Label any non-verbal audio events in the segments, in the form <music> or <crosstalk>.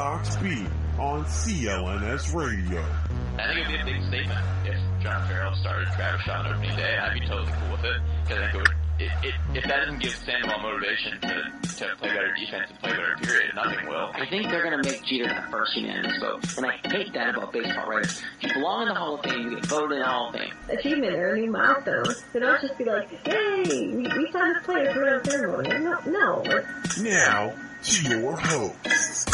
Red Sox Beat on CLNS Radio. I think it'd be a big statement if John Farrell started Travis Shaw on opening day. I'd be totally cool with it because I think it would. It, it, if that doesn't give Sandoval motivation to, to play better defense and play better, period, nothing will. I think they're going to make Jeter the first unanimous vote. And I hate that about baseball, right? You belong in the Hall of Fame, you get voted in the Hall of Fame. achievement or a new milestone. So don't just be like, yay, we, we signed this player for a ceremony. No, no. Now, to your hosts.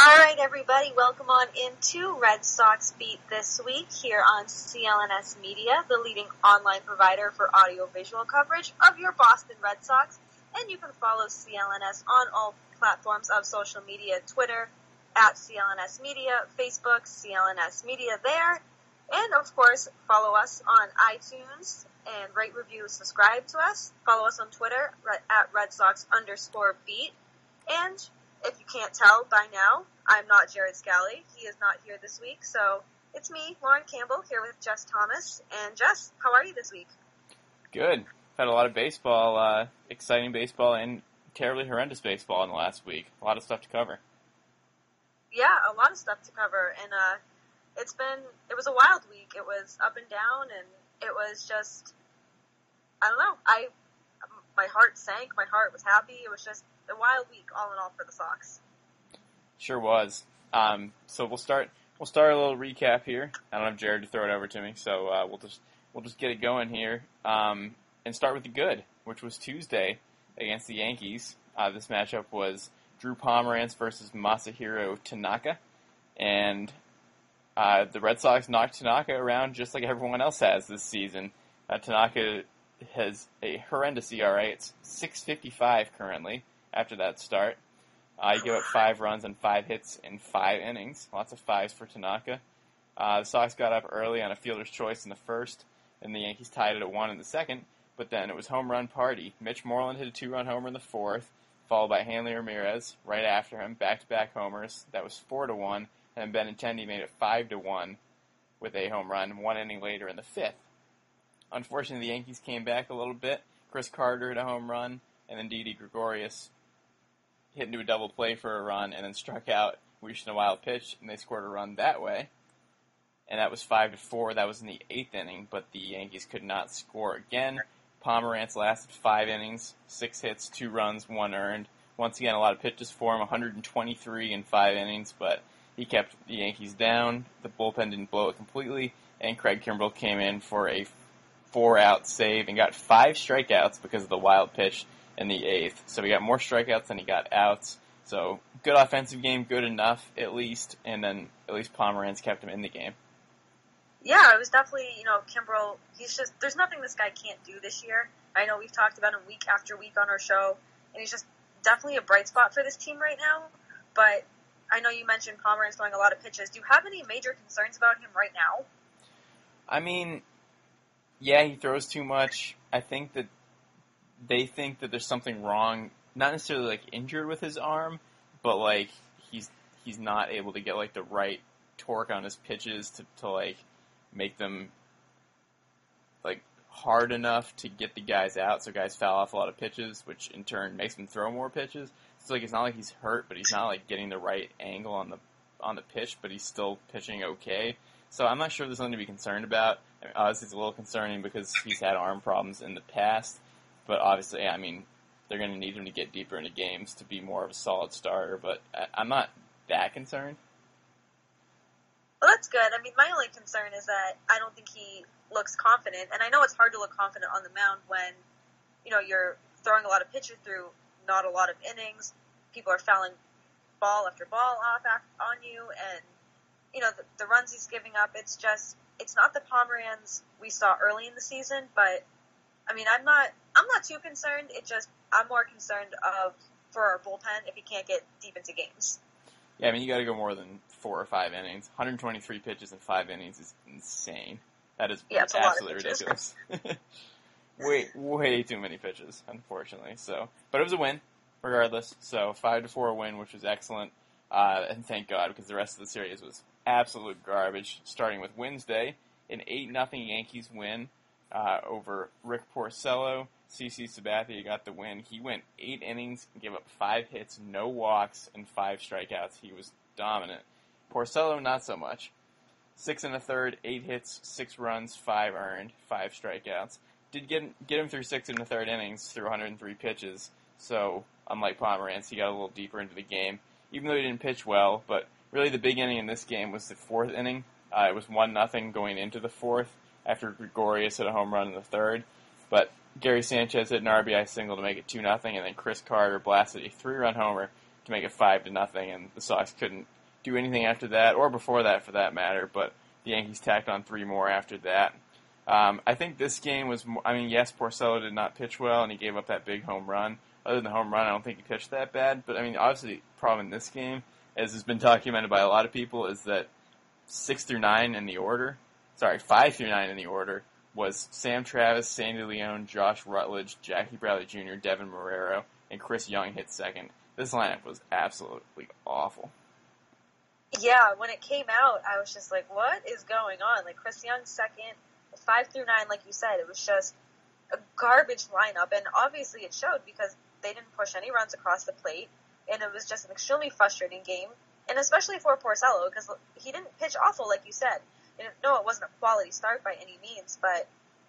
All right, everybody, welcome on into Red Sox Beat this week here on CLNS Media, the leading online provider for audio-visual coverage of your Boston Red Sox. And you can follow CLNS on all platforms of social media, Twitter, at CLNS Media, Facebook, CLNS Media there. And of course, follow us on iTunes and rate, review, subscribe to us. Follow us on Twitter at Red Sox underscore beat. And if you can't tell by now, I'm not Jared Scally. He is not here this week, so it's me, Lauren Campbell, here with Jess Thomas. And Jess, how are you this week? Good. Had a lot of baseball, uh, exciting baseball, and terribly horrendous baseball in the last week. A lot of stuff to cover. Yeah, a lot of stuff to cover, and uh, it's been it was a wild week. It was up and down, and it was just I don't know. I my heart sank. My heart was happy. It was just a wild week, all in all, for the Sox. Sure was. Um, so we'll start. We'll start a little recap here. I don't have Jared to throw it over to me, so uh, we'll just we'll just get it going here um, and start with the good, which was Tuesday against the Yankees. Uh, this matchup was Drew Pomeranz versus Masahiro Tanaka, and uh, the Red Sox knocked Tanaka around just like everyone else has this season. Uh, Tanaka has a horrendous ERA. It's 6.55 currently after that start. Uh, he gave up five runs and five hits in five innings. Lots of fives for Tanaka. Uh, the Sox got up early on a fielder's choice in the first, and the Yankees tied it at one in the second. But then it was home run party. Mitch Moreland hit a two-run homer in the fourth, followed by Hanley Ramirez right after him, back-to-back homers. That was four to one, and Benintendi made it five to one with a home run one inning later in the fifth. Unfortunately, the Yankees came back a little bit. Chris Carter hit a home run, and then Didi Gregorius hit into a double play for a run, and then struck out, reached a wild pitch, and they scored a run that way. And that was five to four. That was in the eighth inning, but the Yankees could not score again. Pomeranz lasted five innings, six hits, two runs, one earned. Once again, a lot of pitches for him, 123 in five innings, but he kept the Yankees down. The bullpen didn't blow it completely, and Craig Kimbrel came in for a four-out save and got five strikeouts because of the wild pitch in the eighth. So he got more strikeouts than he got outs. So good offensive game, good enough at least, and then at least Pomeranz kept him in the game. Yeah, it was definitely, you know, Kimbrel, he's just, there's nothing this guy can't do this year. I know we've talked about him week after week on our show, and he's just definitely a bright spot for this team right now. But I know you mentioned Pomeranz throwing a lot of pitches. Do you have any major concerns about him right now? I mean, yeah, he throws too much. I think that they think that there's something wrong, not necessarily like injured with his arm, but like he's he's not able to get like the right torque on his pitches to, to like make them like hard enough to get the guys out so guys foul off a lot of pitches, which in turn makes them throw more pitches. So like it's not like he's hurt, but he's not like getting the right angle on the on the pitch, but he's still pitching okay. So I'm not sure there's something to be concerned about. I mean, obviously, it's a little concerning because he's had arm problems in the past, but obviously, I mean, they're going to need him to get deeper into games to be more of a solid starter. But I- I'm not that concerned. Well, that's good. I mean, my only concern is that I don't think he looks confident. And I know it's hard to look confident on the mound when, you know, you're throwing a lot of pitches through not a lot of innings. People are fouling ball after ball off on you, and you know the, the runs he's giving up. It's just it's not the Pomeranz we saw early in the season, but I mean I'm not I'm not too concerned. It just I'm more concerned of for our bullpen if he can't get deep into games. Yeah, I mean you got to go more than four or five innings. 123 pitches in five innings is insane. That is Yeah, it's a lot of absolutely ridiculous. <laughs> way way too many pitches, unfortunately. So, but it was a win, regardless. So five to four win, which was excellent, uh, and thank God because the rest of the series was absolute garbage. Starting with Wednesday, an eight nothing Yankees win uh, over Rick Porcello. CC Sabathia got the win. He went eight innings, gave up five hits, no walks, and five strikeouts. He was dominant. Porcello, not so much. Six and a third, eight hits, six runs, five earned, five strikeouts. Did get get him through six and a third innings through 103 pitches. So unlike Pomeranz, he got a little deeper into the game, even though he didn't pitch well. But really, the big inning in this game was the fourth inning. Uh, it was one nothing going into the fourth after Gregorius hit a home run in the third. But Gary Sanchez hit an RBI single to make it two nothing, and then Chris Carter blasted a three run homer to make it five to nothing, and the Sox couldn't do anything after that, or before that for that matter. But the Yankees tacked on three more after that. Um, I think this game was. I mean, yes, Porcello did not pitch well, and he gave up that big home run. Other than the home run, I don't think he pitched that bad. But I mean, obviously, the problem in this game, as has been documented by a lot of people, is that six through nine in the order, sorry, five through nine in the order was Sam Travis, Sandy Leon, Josh Rutledge, Jackie Bradley Jr., Deven Marrero, and Chris Young hit second. This lineup was absolutely awful. Yeah, when it came out, I was just like, what is going on? Like, Chris Young second, five through nine, like you said, it was just a garbage lineup. And obviously it showed because they didn't push any runs across the plate. And it was just an extremely frustrating game. And especially for Porcello, because he didn't pitch awful, like you said. And no, it wasn't a quality start by any means, but,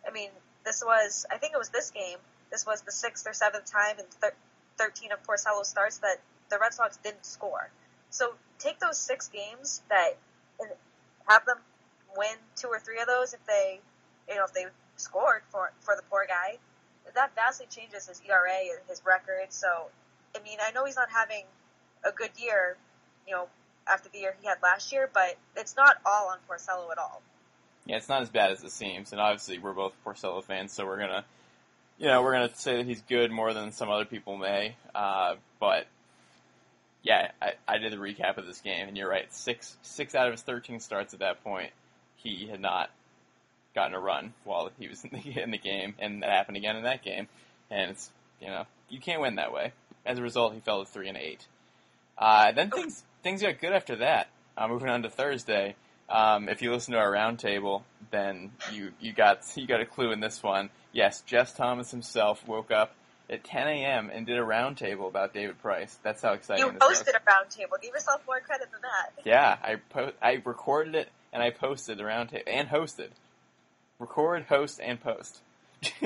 I mean, this was, I think it was this game, this was the sixth or seventh time in thir- 13 of Porcello's starts that the Red Sox didn't score. So take those six games that and have them win two or three of those if they, you know, if they scored for for the poor guy. That vastly changes his ERA and his record. So, I mean, I know he's not having a good year, you know, after the year he had last year, but it's not all on Porcello at all. Yeah, it's not as bad as it seems, and obviously we're both Porcello fans, so we're gonna, you know, we're gonna say that he's good more than some other people may. Uh, but yeah, I, I did the recap of this game, and you're right. Six six out of his 13 starts at that point, he had not gotten a run while he was <laughs> in the, in the game, and that happened again in that game. And it's you know you can't win that way. As a result, he fell to three and eight. Uh, then things things got good after that. Uh, moving on to Thursday. Um, if you listen to our roundtable, then you, you got <laughs> you got a clue in this one. Yes, Jess Thomas himself woke up at 10 a.m. and did a roundtable about David Price. That's how exciting You this was. hosted a roundtable. Give yourself more credit than that. Yeah, I po- I recorded it and I posted the roundtable and hosted. Record, host, and post. <laughs>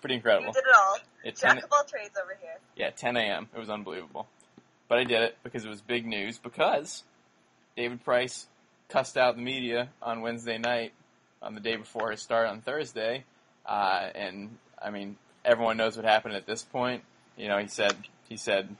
Pretty incredible. You did it all. At 10, Jack of all trades over here. yeah, 10 a.m. It was unbelievable. But I did it because it was big news because David Price cussed out the media on Wednesday night on the day before his start on Thursday. Uh, and, I mean, everyone knows what happened at this point. You know, he said, he said,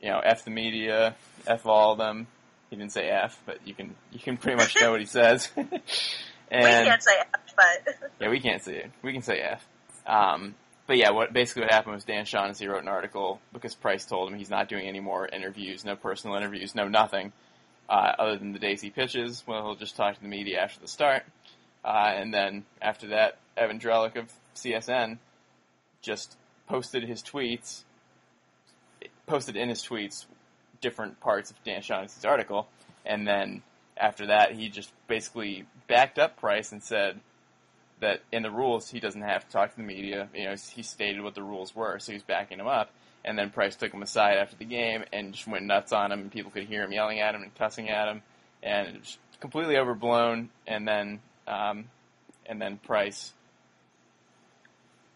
you know, F the media, F all of them. He didn't say F, but you can, you can pretty much know what he says. <laughs> and, we can't say F, but <laughs> yeah, we can't see it. We can say F. Um, but yeah, what basically what happened was Dan Shaughnessy wrote an article because Price told him he's not doing any more interviews, no personal interviews, no nothing, uh, other than the days he pitches. Well, he'll just talk to the media after the start, uh, and then after that, Evan Drellich of CSN just posted his tweets, posted in his tweets different parts of Dan Shaughnessy's article, and then after that, he just basically backed up Price and said that in the rules he doesn't have to talk to the media. You know, he stated what the rules were, so he's backing him up. And then Price took him aside after the game and just went nuts on him, and people could hear him yelling at him and cussing at him, and it was completely overblown. And then, um, and then Price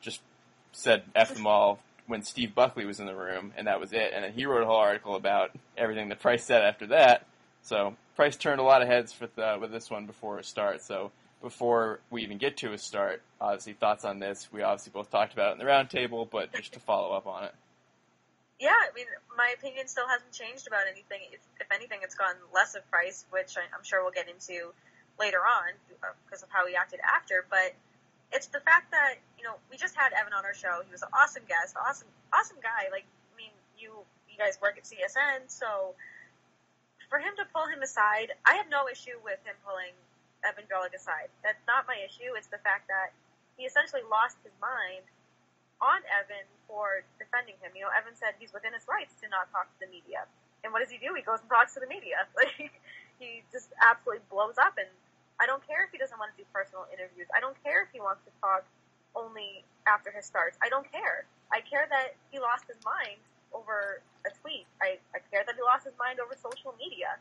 just said "f them all" when Steve Buckley was in the room, and that was it. And then he wrote a whole article about everything that Price said after that. So Price turned a lot of heads with uh, with this one before it starts. So before we even get to a start, obviously thoughts on this. We obviously both talked about it in the roundtable, but just to follow up on it. Yeah, I mean, my opinion still hasn't changed about anything. If, if anything, it's gotten less of price, which I'm sure we'll get into later on uh, because of how he acted after. But it's the fact that you know we just had Evan on our show. He was an awesome guest, awesome, awesome guy. Like, I mean, you you guys work at CSN, so for him to pull him aside, I have no issue with him pulling Evan Drellich aside. That's not my issue. It's the fact that he essentially lost his mind on Evan for defending him. You know, Evan said he's within his rights to not talk to the media. And what does he do? He goes and talks to the media. <laughs> Like, he just absolutely blows up. And I don't care if he doesn't want to do personal interviews. I don't care if he wants to talk only after his starts. I don't care. I care that he lost his mind over a tweet. I, I care that he lost his mind over social media.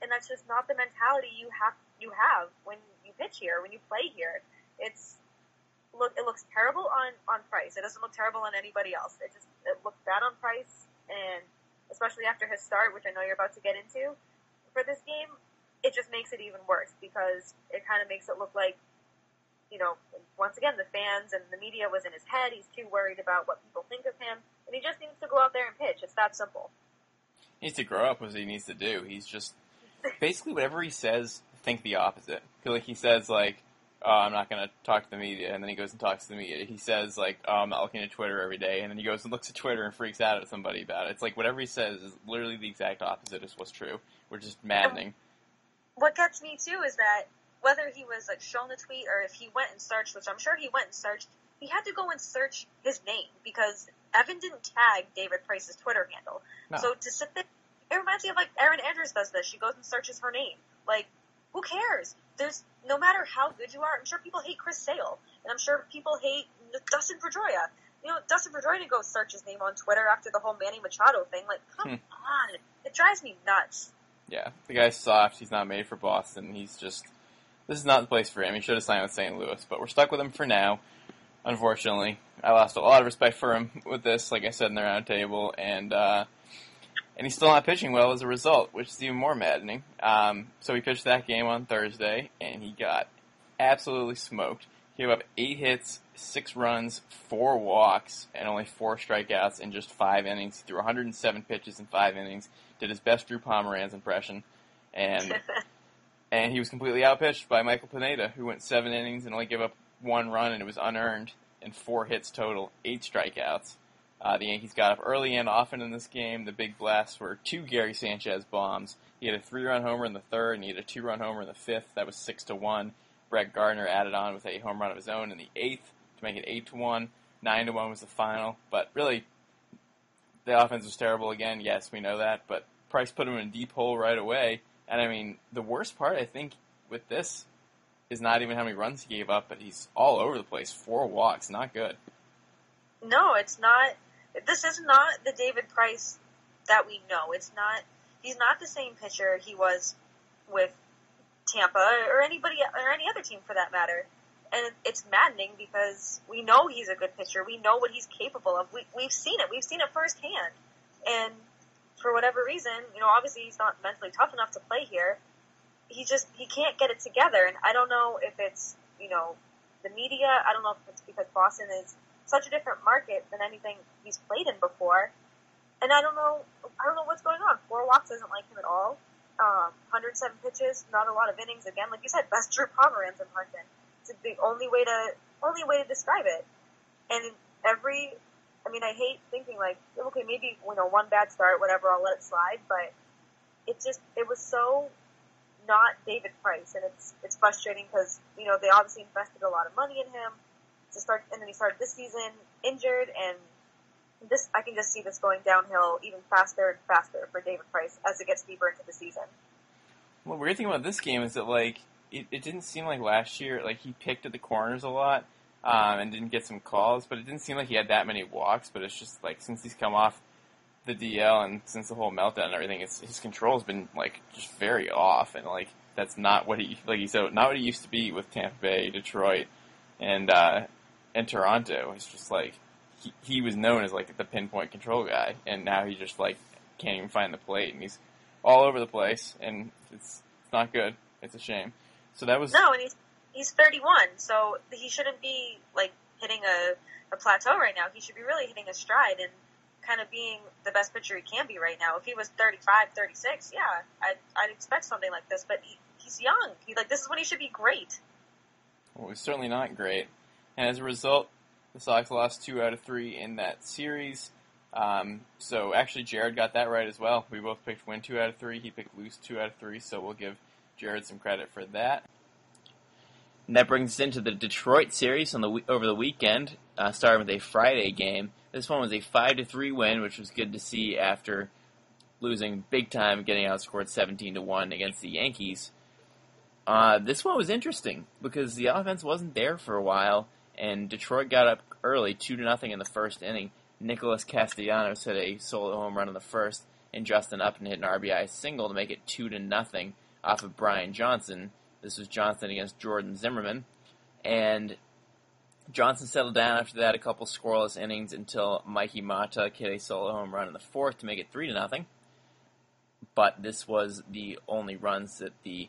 And that's just not the mentality you have you have when you pitch here, when you play here. It's look it looks terrible on on Price. It doesn't look terrible on anybody else. It just it looks bad on Price, and especially after his start, which I know you're about to get into for this game, it just makes it even worse because it kind of makes it look like you know once again the fans and the media was in his head. He's too worried about what people think of him, and he just needs to go out there and pitch. It's that simple. He needs to grow up. What he needs to do. He's just basically whatever he says. Think the opposite. Because like he says like oh, I'm not going to talk to the media, and then he goes and talks to the media. He says like, oh, I'm not looking at Twitter every day, and then he goes and looks at Twitter and freaks out at somebody about it. It's like whatever he says is literally the exact opposite of what's true, which is maddening. What gets me too is that whether he was like shown the tweet or if he went and searched, which I'm sure he went and searched, he had to go and search his name because Evan didn't tag David Price's Twitter handle. No. So to sit there, it reminds me of like Erin Andrews does this. She goes and searches her name. Like, who cares? There's no matter how good you are. I'm sure people hate Chris Sale, and I'm sure people hate Dustin Pedroia. You know, Dustin Pedroia go search his name on Twitter after the whole Manny Machado thing. Like, come on, it drives me nuts. Yeah, the guy's soft. He's not made for Boston. He's just this is not the place for him. He should have signed with St. Louis, but we're stuck with him for now. Unfortunately, I lost a lot of respect for him with this, like I said in the roundtable, and uh, and he's still not pitching well as a result, which is even more maddening. Um, so he pitched that game on Thursday, and he got absolutely smoked. He gave up eight hits, six runs, four walks, and only four strikeouts in just five innings. He threw 107 pitches in five innings. Did his best Drew Pomeranz impression, and <laughs> and he was completely outpitched by Michael Pineda, who went seven innings and only gave up one run, and it was unearned, and four hits total, eight strikeouts. Uh, the Yankees got up early and often in this game. The big blasts were two Gary Sanchez bombs. He had a three-run homer in the third, and he had a two-run homer in the fifth. That was six to one. Brett Gardner added on with a home run of his own in the eighth to make it eight to one. Nine to one was the final. But really, the offense was terrible again. Yes, we know that. But Price put him in a deep hole right away. And I mean, the worst part I think with this is not even how many runs he gave up, but he's all over the place. Four walks, not good. No, it's not. This is not the David Price that we know. It's not. He's not the same pitcher he was with Tampa or anybody or any other team for that matter. And it's maddening because we know he's a good pitcher. We know what he's capable of. We, we've seen it. We've seen it firsthand. And for whatever reason, you know, obviously he's not mentally tough enough to play here. He just he can't get it together. And I don't know if it's you know the media. I don't know if it's because Boston is such a different market than anything he's played in before. And I don't know, I don't know what's going on. Four walks isn't like him at all. Um, 107 pitches, not a lot of innings. Again, like you said, best Drew Pomeranz in London. It's the only way to only way to describe it. And every, I mean, I hate thinking like, okay, maybe you know one bad start, whatever, I'll let it slide. But it just, it was so not David Price, and it's it's frustrating because you know they obviously invested a lot of money in him to start, and then he started this season injured, and this I can just see this going downhill even faster and faster for David Price as it gets deeper into the season. Well, weird thing about this game is that like it, it didn't seem like last year like he picked at the corners a lot um, and didn't get some calls, but it didn't seem like he had that many walks. But it's just like since he's come off the DL and since the whole meltdown and everything, his control's been like just very off, and like that's not what he like he said not what he used to be with Tampa Bay, Detroit, and uh, and Toronto. It's just like he, he was known as like the pinpoint control guy, and now he just like can't even find the plate, and he's all over the place, and it's it's not good. It's a shame. So that was No, and he's he's 31, so he shouldn't be like hitting a, a plateau right now. He should be really hitting a stride and kind of being the best pitcher he can be right now. If he was 35, 36, yeah, I'd, I'd expect something like this. But he, he's young. He like this is when he should be great. Well, he's certainly not great. And as a result, the Sox lost two out of three in that series. Um, so actually, Jared got that right as well. We both picked win two out of three. He picked lose two out of three. So we'll give Jared some credit for that. And that brings us into the Detroit series on the over the weekend, uh, starting with a Friday game. This one was a five to three win, which was good to see after losing big time, getting outscored seventeen to one against the Yankees. Uh, this one was interesting because the offense wasn't there for a while, and Detroit got up early, two to nothing in the first inning. Nicholas Castellanos hit a solo home run in the first, and Justin Upton hit an RBI single to make it two to nothing off of Brian Johnson. This was Johnson against Jordan Zimmermann, and Johnson settled down after that. A couple scoreless innings until Mikie Mahtook hit a solo home run in the fourth to make it three to nothing. But this was the only runs that the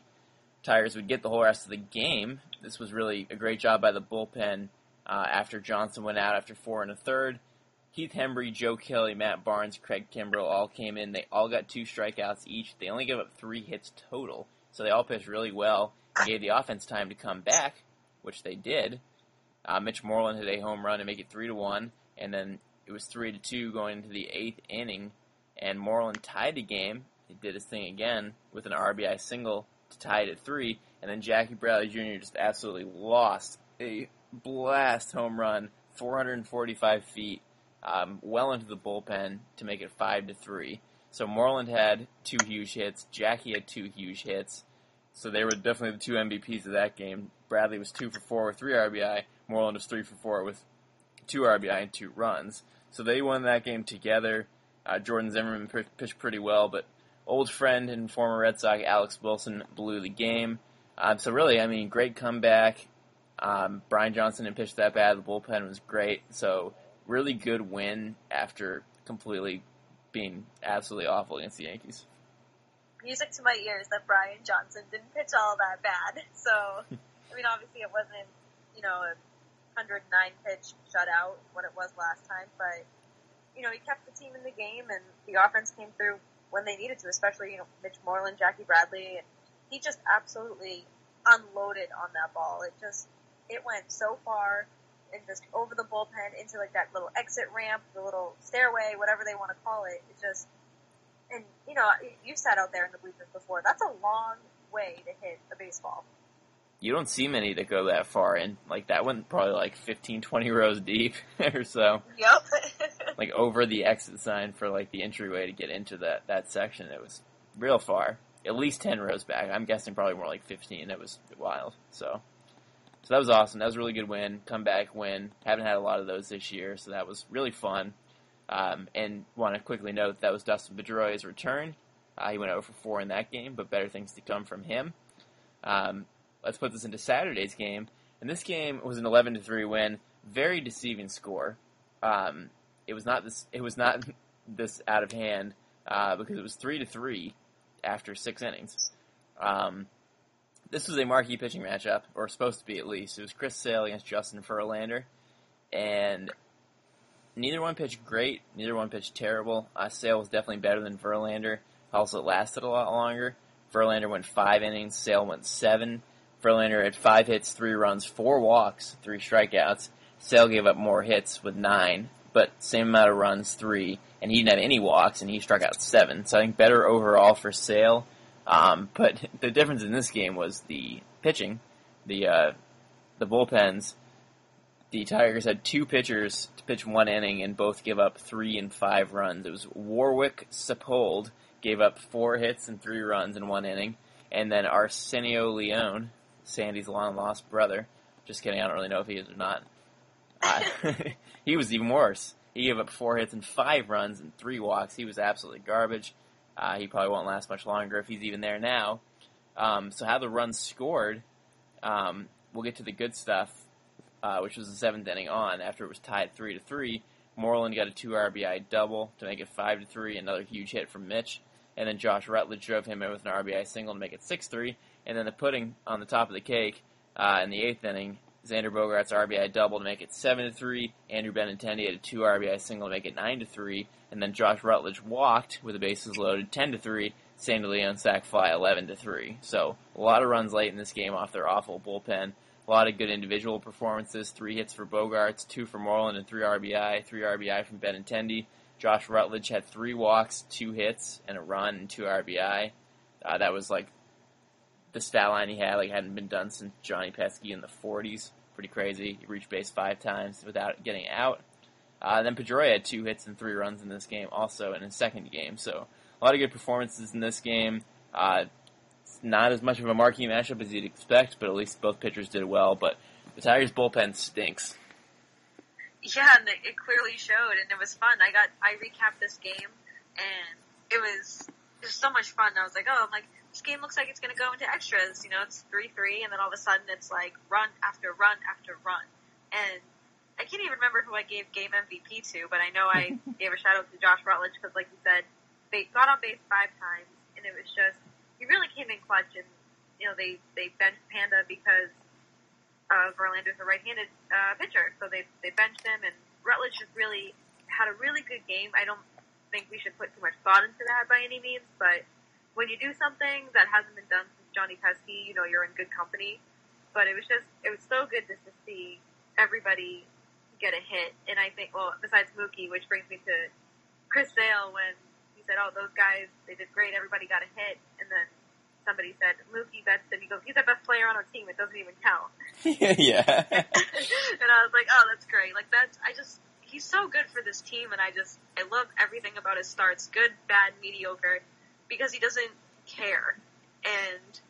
Tigers would get the whole rest of the game. This was really a great job by the bullpen uh, after Johnson went out after four and a third. Heath Hembree, Joe Kelly, Matt Barnes, Craig Kimbrel all came in. They all got two strikeouts each. They only gave up three hits total, so they all pitched really well. And gave the offense time to come back, which they did. Uh, Mitch Moreland hit a home run to make it three to one, and then it was three to two going into the eighth inning, and Moreland tied the game. He did his thing again with an RBI single to tie it at three, and then Jackie Bradley Jr. just absolutely lost a blast home run, 445 feet, um, well into the bullpen to make it five to three. So Moreland had two huge hits, Jackie had two huge hits, so they were definitely the two MVPs of that game. Bradley was two for four with three RBI. Moreland was three for four with two RBI and two runs. So they won that game together. Uh, Jordan Zimmermann pitched pretty well, but old friend and former Red Sox Alex Wilson blew the game. Um, so really, I mean, great comeback. Um, Brian Johnson didn't pitch that bad. The bullpen was great. So really good win after completely being absolutely awful against the Yankees. Music to my ears that Brian Johnson didn't pitch all that bad. So, I mean, obviously it wasn't, you know, a 109 pitch shutout what it was last time, but you know, he kept the team in the game and the offense came through when they needed to, especially, you know, Mitch Moreland, Jackie Bradley, and he just absolutely unloaded on that ball. It just, it went so far and just over the bullpen into like that little exit ramp, the little stairway, whatever they want to call it. It just, and you know, you sat out there in the bleachers before. That's a long way to hit a baseball. You don't see many that go that far, and like that one probably like 15, 20 rows deep <laughs> or so. Yep. <laughs> like over the exit sign for like the entryway to get into that that section. It was real far, at least ten rows back. I'm guessing probably more like 15. It was wild. So. So that was awesome. That was a really good win, comeback win. Haven't had a lot of those this year, so that was really fun. Um, and want to quickly note that was Dustin Pedroia's return. Uh, he went over for four in that game, but better things to come from him. Um, let's put this into Saturday's game, and this game was an 11 to three win. Very deceiving score. Um, it was not this. It was not <laughs> this out of hand uh, because it was three to three after six innings. Um, this was a marquee pitching matchup, or supposed to be at least. It was Chris Sale against Justin Verlander, and neither one pitched great. Neither one pitched terrible. Uh, Sale was definitely better than Verlander. Also, it lasted a lot longer. Verlander went five innings. Sale went seven. Verlander had five hits, three runs, four walks, three strikeouts. Sale gave up more hits with nine, but same amount of runs, three, and he didn't have any walks, and he struck out seven. So I think better overall for Sale. Um, but <laughs> the difference in this game was the pitching, the uh, the bullpens. The Tigers had two pitchers to pitch one inning and both give up three and five runs. It was Warwick Saupold gave up four hits and three runs in one inning, and then Arcenio Leon, Sandy's long lost brother. Just kidding, I don't really know if he is or not. Uh, <laughs> he was even worse. He gave up four hits and five runs and three walks. He was absolutely garbage. Uh, he probably won't last much longer if he's even there now. Um, so how the runs scored, um, we'll get to the good stuff, uh, which was the seventh inning on after it was tied three to three. Moreland got a two RBI double to make it five to three. Another huge hit from Mitch, and then Josh Rutledge drove him in with an RBI single to make it six three. And then the pudding on the top of the cake, Uh, in the eighth inning, Xander Bogaerts RBI double to make it seven to three. Andrew Benintendi had a two RBI single to make it nine to three, and then Josh Rutledge walked with the bases loaded ten to three. Sandy Leon sac fly eleven to three. So a lot of runs late in this game off their awful bullpen. A lot of good individual performances. Three hits for Bogaerts, two for Moreland, and three RBI. Three RBI from Benintendi. Josh Rutledge had three walks, two hits, and a run, and two RBI. Uh, that was like the stat line he had, like hadn't been done since Johnny Pesky in the 40s. Pretty crazy. He reached base five times without getting out. Uh, then Pedroia had two hits and three runs in this game, also in his second game. So a lot of good performances in this game. Uh, not as much of a marquee matchup as you'd expect, but at least both pitchers did well. But the Tigers bullpen stinks. Yeah, and it, clearly showed, and it was fun. I got I recapped this game, and it was was so much fun. I was like, oh, I'm like this game looks like it's going to go into extras. You know, it's three three, and then all of a sudden it's like run after run after run, and I can't even remember who I gave game MVP to, but I know I <laughs> gave a shout out to Josh Rutledge because, like you said, they got on base five times, and it was just he really came in clutch, and you know they they benched Panda because uh, Verlander's a right-handed uh, pitcher, so they they benched him, and Rutledge just really had a really good game. I don't think we should put too much thought into that by any means, but when you do something that hasn't been done since Johnny Pesky, you know you're in good company. But it was just it was so good just to see everybody get a hit, and I think well besides Mookie, which brings me to Chris Sale when he said, "Oh, those guys they did great, everybody got a hit," and then somebody said Mookie Betts, and he goes, "He's the best player on our team. It doesn't even count." <laughs> <laughs> yeah. and I was like, "Oh, that's great! Like that's I just he's so good for this team, and I just I love everything about his starts, good, bad, mediocre, because he doesn't care, and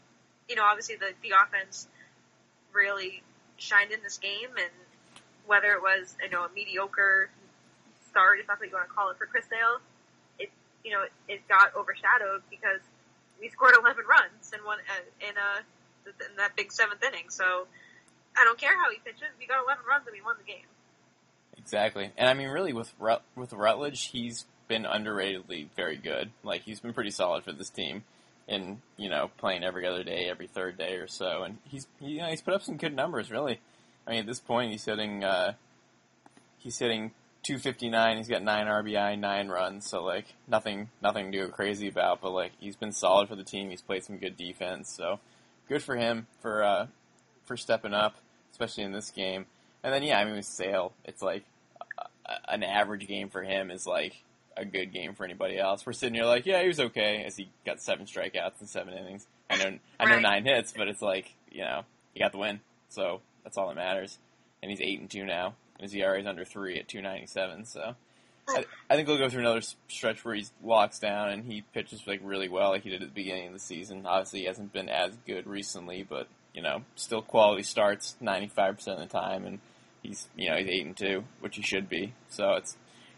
you know, obviously the the offense really shined in this game, and whether it was you know a mediocre start, if that's what you want to call it, for Chris Sale, it you know it, got overshadowed because we scored 11 runs in one uh, in a in that big seventh inning. So I don't care how he pitches. We got 11 runs and we won the game. Exactly, and I mean, really, with Rut- with Rutledge, he's been underratedly very good. Like he's been pretty solid for this team, in you know playing every other day, every third day or so, and he's he, you know, he's put up some good numbers. Really, I mean, at this point, he's hitting uh, he's hitting 259. He's got nine RBI, nine runs. So like nothing, nothing to go crazy about. But like he's been solid for the team. He's played some good defense. So good for him for uh, for stepping up, especially in this game. And then yeah, I mean with Sale, it's like uh, an average game for him is like a good game for anybody else. We're sitting here like, yeah, he was okay, as he got seven strikeouts in seven innings. I know, I know Right. nine hits, but it's like you know he got the win, so that's all that matters. And he's eight and two now. And his ERA is under three at two ninety seven. So I, oh. I think he'll go through another stretch where he locks down and he pitches like really well, like he did at the beginning of the season. Obviously, he hasn't been as good recently, but you know, still quality starts ninety five percent of the time, and he's you know he's eight and two, which he should be. So it's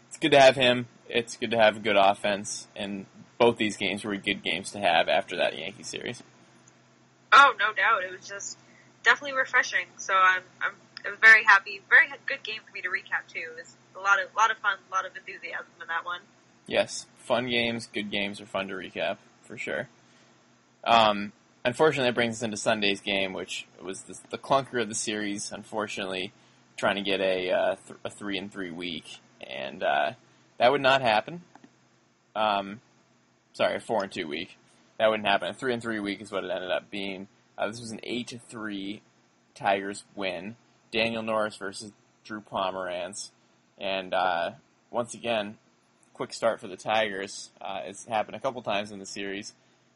it's good to have him. It's good to have a good offense, and both these games were good games to have after that Yankee series. Oh, no doubt. It was just definitely refreshing. So I'm I'm, very happy. Very good game for me to recap too. It's a lot of lot of fun, a lot of enthusiasm in that one. Yes, fun games, good games are fun to recap for sure. Um, unfortunately, that brings us into Sunday's game, which was the, the clunker of the series. Unfortunately, trying to get a uh, th- a three and three week, and uh, that would not happen. Um, sorry, a four and two week. That wouldn't happen. A three and three week is what it ended up being. Uh, this was an eight to three Tigers win. Daniel Norris versus Drew Pomeranz, and uh, once again, quick start for the Tigers. Uh, it's happened a couple times in the series.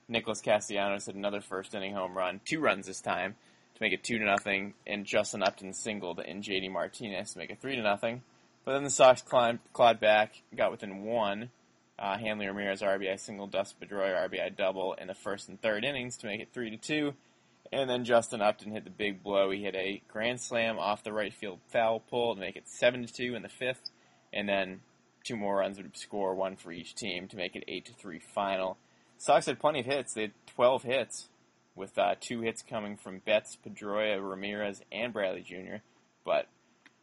Nicholas Castellanos had another first inning home run, two runs this time to make it two to nothing, and Justin Upton singled in JD Martinez to make it three to nothing. But then the Sox climbed, clawed back, got within one. Uh, Hanley Ramirez RBI single, Dustin Pedroia RBI double in the first and third innings to make it three to two. And then Justin Upton hit the big blow. He hit a grand slam off the right field foul pole to make it seven to two in the fifth, and then two more runs would score, one for each team to make it eight to three final. Sox had plenty of hits. They had twelve hits, with uh, two hits coming from Betts, Pedroia, Ramirez, and Bradley Jr. But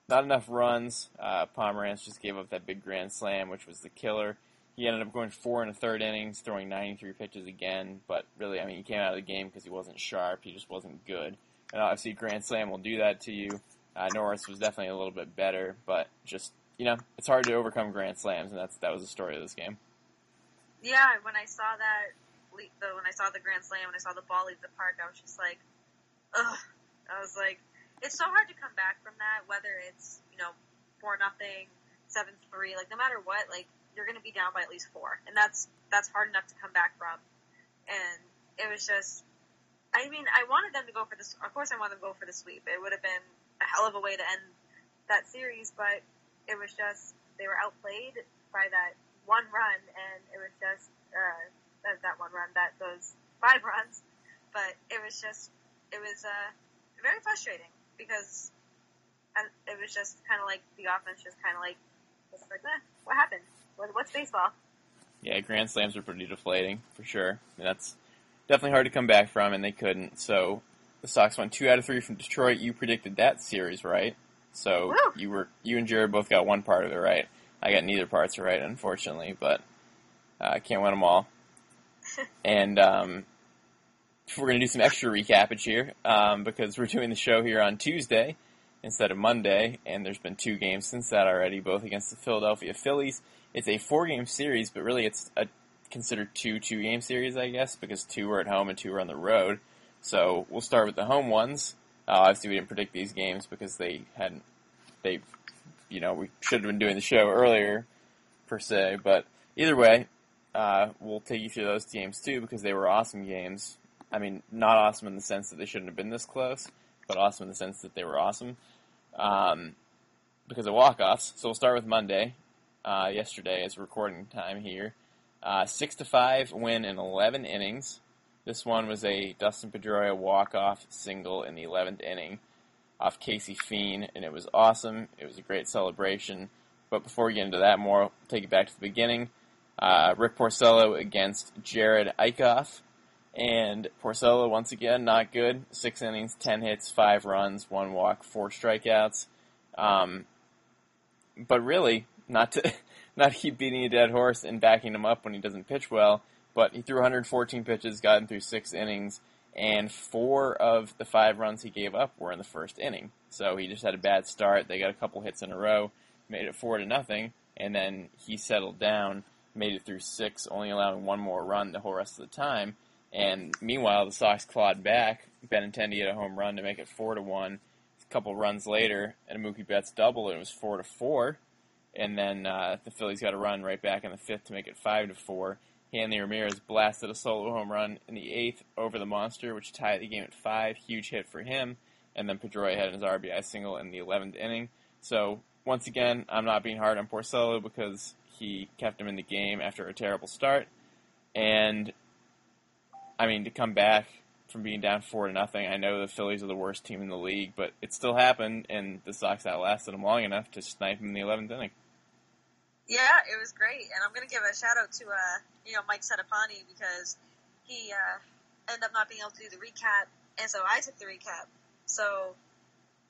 not enough runs. Uh, Pomeranz just gave up that big grand slam, which was the killer. He ended up going four and a third innings, throwing 93 pitches again. But really, I mean, he came out of the game because he wasn't sharp. He just wasn't good. and obviously Grand Slam will do that to you. Uh, Norris was definitely a little bit better, but just you know, it's hard to overcome Grand Slams, and that's that was the story of this game. Yeah, when I saw that, the when I saw the Grand Slam, when I saw the ball leave the park, I was just like, ugh. I was like, it's so hard to come back from that. Whether it's you know four nothing, seven three, like no matter what, like you're going to be down by at least four, and that's that's hard enough to come back from. And it was just, I mean, I wanted them to go for this. Of course, I wanted them to go for the sweep. It would have been a hell of a way to end that series, but it was just they were outplayed by that one run, and it was just uh, that, that one run, that those five runs. But it was just, it was uh, very frustrating because and it was just kind of like the offense just kind of like, just like, eh, what happened? What, what's baseball? Yeah, Grand Slams are pretty deflating for sure. I mean, that's definitely hard to come back from, and they couldn't. So the Sox won two out of three from Detroit. You predicted that series, right? So Woo. you were you and Jared both got one part of it right. I got neither parts right, unfortunately, but uh, I can't win them all. <laughs> and um, we're going to do some extra recappage here um, because we're doing the show here on Tuesday instead of Monday, and there's been two games since that already, both against the Philadelphia Phillies. It's a four-game series, but really it's a considered two two-game series, I guess, because two were at home and two were on the road. So we'll start with the home ones. Uh, obviously, we didn't predict these games because they hadn't. They, you know, we should have been doing the show earlier, per se. But either way, uh, we'll take you through those games too because they were awesome games. I mean, not awesome in the sense that they shouldn't have been this close, but awesome in the sense that they were awesome um, because of walk-offs. So we'll start with Monday. Uh, yesterday is recording time here. Uh, six to five win in 11 innings. This one was a Dustin Pedroia walk-off single in the 11th inning off Casey Fien, and it was awesome. It was a great celebration. But before we get into that more, I'll take it back to the beginning. Uh, Rick Porcello against Jerad Eickhoff. And Porcello, once again, not good. Six innings, ten hits, five runs, one walk, four strikeouts. Um, but really, not to <laughs> not keep beating a dead horse and backing him up when he doesn't pitch well. But he threw 114 pitches, got him through six innings, and four of the five runs he gave up were in the first inning. So he just had a bad start. They got a couple hits in a row, made it four to nothing, and then he settled down, made it through six, only allowing one more run the whole rest of the time. And meanwhile, the Sox clawed back. Benintendi had a home run to make it four to one. A couple runs later, and Mookie Betts double, and it was four to four. And then uh, the Phillies got a run right back in the fifth to make it five to four. Hanley Ramirez blasted a solo home run in the eighth over the monster, which tied the game at five. Huge hit for him. And then Pedroia had his RBI single in the 11th inning. So once again, I'm not being hard on Porcello because he kept him in the game after a terrible start. And I mean, to come back from being down four to nothing, I know the Phillies are the worst team in the league, but it still happened, and the Sox outlasted them long enough to snipe them in the 11th inning. Yeah, it was great, and I'm gonna give a shout out to uh, you know Mike Sedapani because he uh, ended up not being able to do the recap, and so I took the recap. So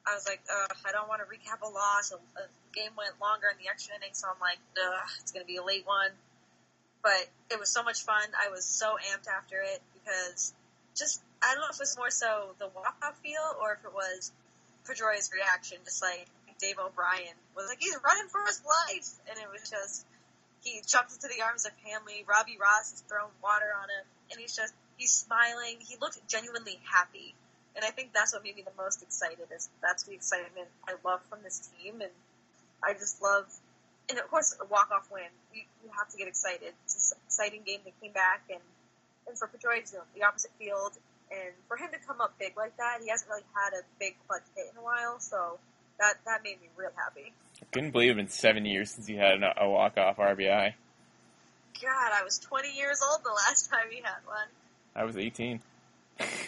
I was like, Ugh, I don't want to recap a loss. A, a game went longer in the extra inning, so I'm like, it's gonna be a late one. But it was so much fun. I was so amped after it because just I don't know if it was more so the walk off feel or if it was Pedroia's reaction, just like Dave O'Brien was like, he's running for his life. And it was just, he jumped into the arms of Hanley. Robbie Ross is throwing water on him. And he's just, he's smiling. He looked genuinely happy. And I think that's what made me the most excited is that's the excitement I love from this team. And I just love, and of course, a walk-off win. You, you have to get excited. It's an exciting game that came back. And, and for Pedroia the opposite field. And for him to come up big like that, he hasn't really had a big clutch hit in a while. So, that that made me real happy. I couldn't believe it's been seven years since he had a, a walk-off RBI. God, I was 20 years old the last time he had one. I was 18.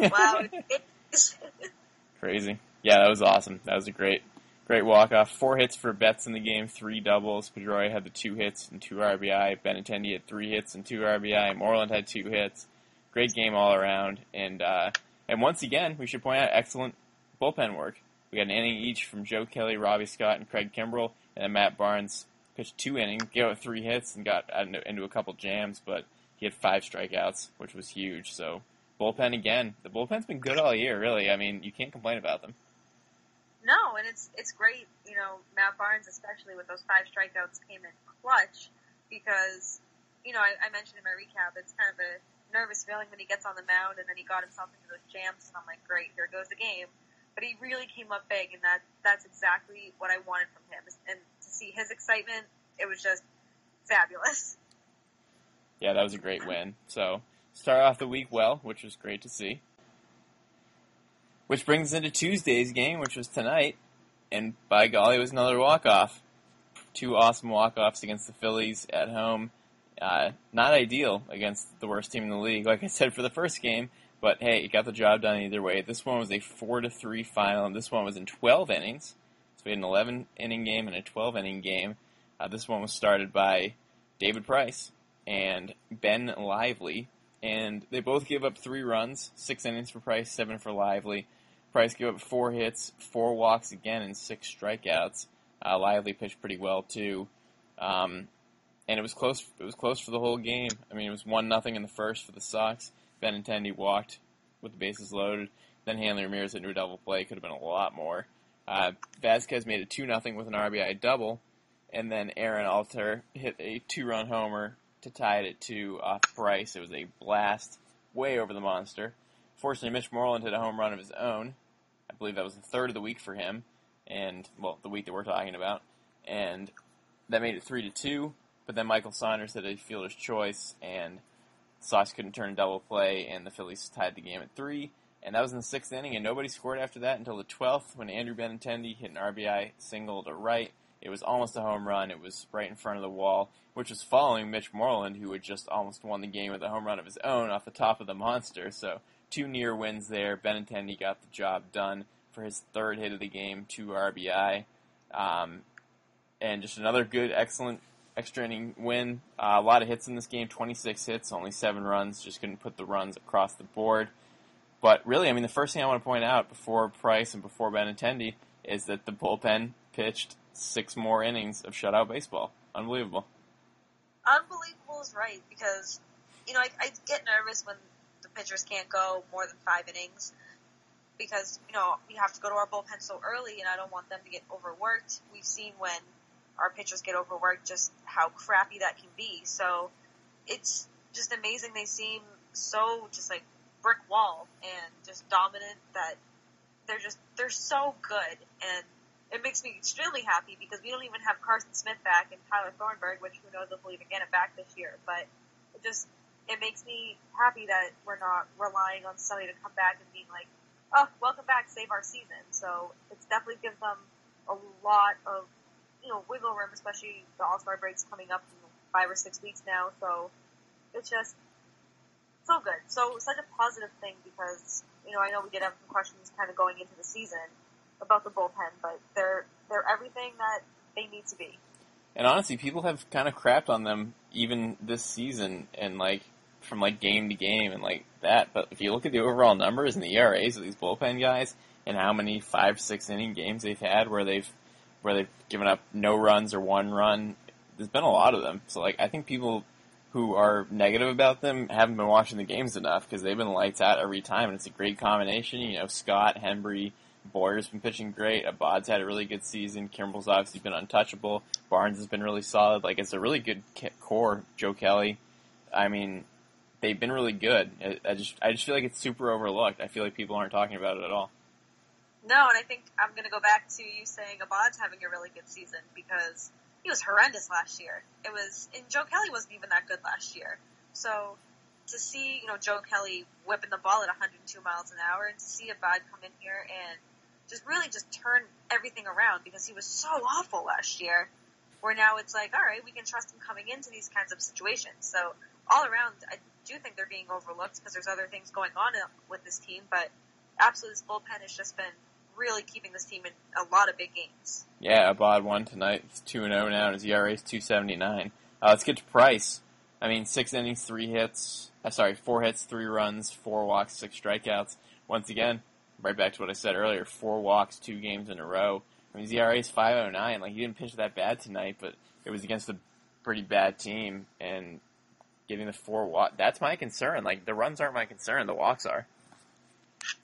Wow. <laughs> Crazy. Yeah, that was awesome. That was a great, great walk-off. Four hits for Betts in the game, three doubles. Pedroia had the two hits and two RBI. Benintendi had three hits and two RBI. Moreland had two hits. Great game all around. And uh, and once again, we should point out excellent bullpen work. We got an inning each from Joe Kelly, Robbie Scott, and Craig Kimbrel, and then Matt Barnes pitched two innings, gave up three hits, and got into, a couple jams, but he had five strikeouts, which was huge. So bullpen again. The bullpen's been good all year, really. I mean, you can't complain about them. No, and it's it's great. You know, Matt Barnes, especially with those five strikeouts, came in clutch because, you know, I, I mentioned in my recap, it's kind of a nervous feeling when he gets on the mound, and then he got himself into those jams, and I'm like, great, here goes the game. But he really came up big, and that that's exactly what I wanted from him. And to see his excitement, it was just fabulous. Yeah, that was a great win. So start off the week well, which was great to see. Which brings us into Tuesday's game, which was tonight, and by golly, it was another walk off. Two awesome walk offs against the Phillies at home. Uh, not ideal against the worst team in the league, like I said for the first game, but hey, it got the job done either way. This one was a four to three final, and this one was in twelve innings. So we had an eleven inning game and a twelve inning game. Uh, this one was started by David Price and Ben Lively, and they both gave up three runs, six innings for Price, seven for Lively. Price gave up four hits, four walks again, and six strikeouts. Uh, Lively pitched pretty well too, um, and it was close. It was close for the whole game. I mean, it was one nothing in the first for the Sox. Benintendi walked with the bases loaded. Then Hanley Ramirez into a double play. Could have been a lot more. Uh, Vazquez made it two nothing with an RBI double, and then Aaron Altherr hit a two run homer to tie it at two off Price. It was a blast way over the monster. Fortunately, Mitch Moreland hit a home run of his own. I believe that was the third of the week for him, and well, the week that we're talking about, and that made it three to two. But then Michael Saunders had a fielder's choice, and Sox couldn't turn a double play, and the Phillies tied the game at three. And that was in the sixth inning, and nobody scored after that until the twelfth when Andrew Benintendi hit an RBI single to right. It was almost a home run. It was right in front of the wall, which was following Mitch Moreland, who had just almost won the game with a home run of his own off the top of the monster. So two near wins there. Benintendi got the job done for his third hit of the game, two RBI, um, and just another good, excellent extra inning win. Uh, a lot of hits in this game, 26 hits, only seven runs. Just couldn't put the runs across the board. But really, I mean, the first thing I want to point out before Price and before Benintendi is that the bullpen pitched six more innings of shutout baseball. Unbelievable. Unbelievable is right because you know I, I get nervous when the pitchers can't go more than five innings because you know we have to go to our bullpen so early, and I don't want them to get overworked. We've seen when our pitchers get overworked just how crappy that can be. So it's just amazing. They seem so just like brick wall and just dominant that they're just they're so good and it makes me extremely happy because we don't even have Carson Smith back and Tyler Thornburg, which who knows if we'll even get him back this year. But it just it makes me happy that we're not relying on somebody to come back and being like, oh, welcome back, save our season. So it's definitely gives them a lot of you know wiggle room, especially the All Star breaks coming up in five or six weeks now. So it's just so good. So such a positive thing because you know I know we did have some questions kind of going into the season about the bullpen, but they're they're everything that they need to be. And honestly, people have kind of crapped on them even this season, and like from like game to game and like that. But if you look at the overall numbers and the ERAs of these bullpen guys, and how many five six inning games they've had where they've where they've given up no runs or one run, there's been a lot of them. So like I think people who are negative about them haven't been watching the games enough because they've been lights out every time, and it's a great combination. You know, Scott, Hembree, Boyer's been pitching great. Abad's had a really good season. Kimbrel's obviously been untouchable. Barnes has been really solid. Like it's a really good core. Joe Kelly. I mean, they've been really good. I just I just feel like it's super overlooked. I feel like people aren't talking about it at all. No, and I think I'm going to go back to you saying Abad's having a really good season because he was horrendous last year. It was, and Joe Kelly wasn't even that good last year. So to see, you know, Joe Kelly whipping the ball at 102 miles an hour and to see Abad come in here and just really just turn everything around because he was so awful last year. Where now it's like, all right, we can trust him coming into these kinds of situations. So all around, I do think they're being overlooked because there's other things going on uh, with this team. But absolutely, this bullpen has just been really keeping this team in a lot of big games. Yeah, Abad won tonight. It's two and zero now, and his ERA is two seventy nine. Uh, let's get to Price. I mean, six innings, three hits. Uh, sorry, four hits, three runs, four walks, six strikeouts. Once again, right back to what I said earlier, four walks, two games in a row. I mean, his ERA is 5.09. Like, he didn't pitch that bad tonight, but it was against a pretty bad team, and getting the four walk. That's my concern. Like the runs aren't my concern. The walks are.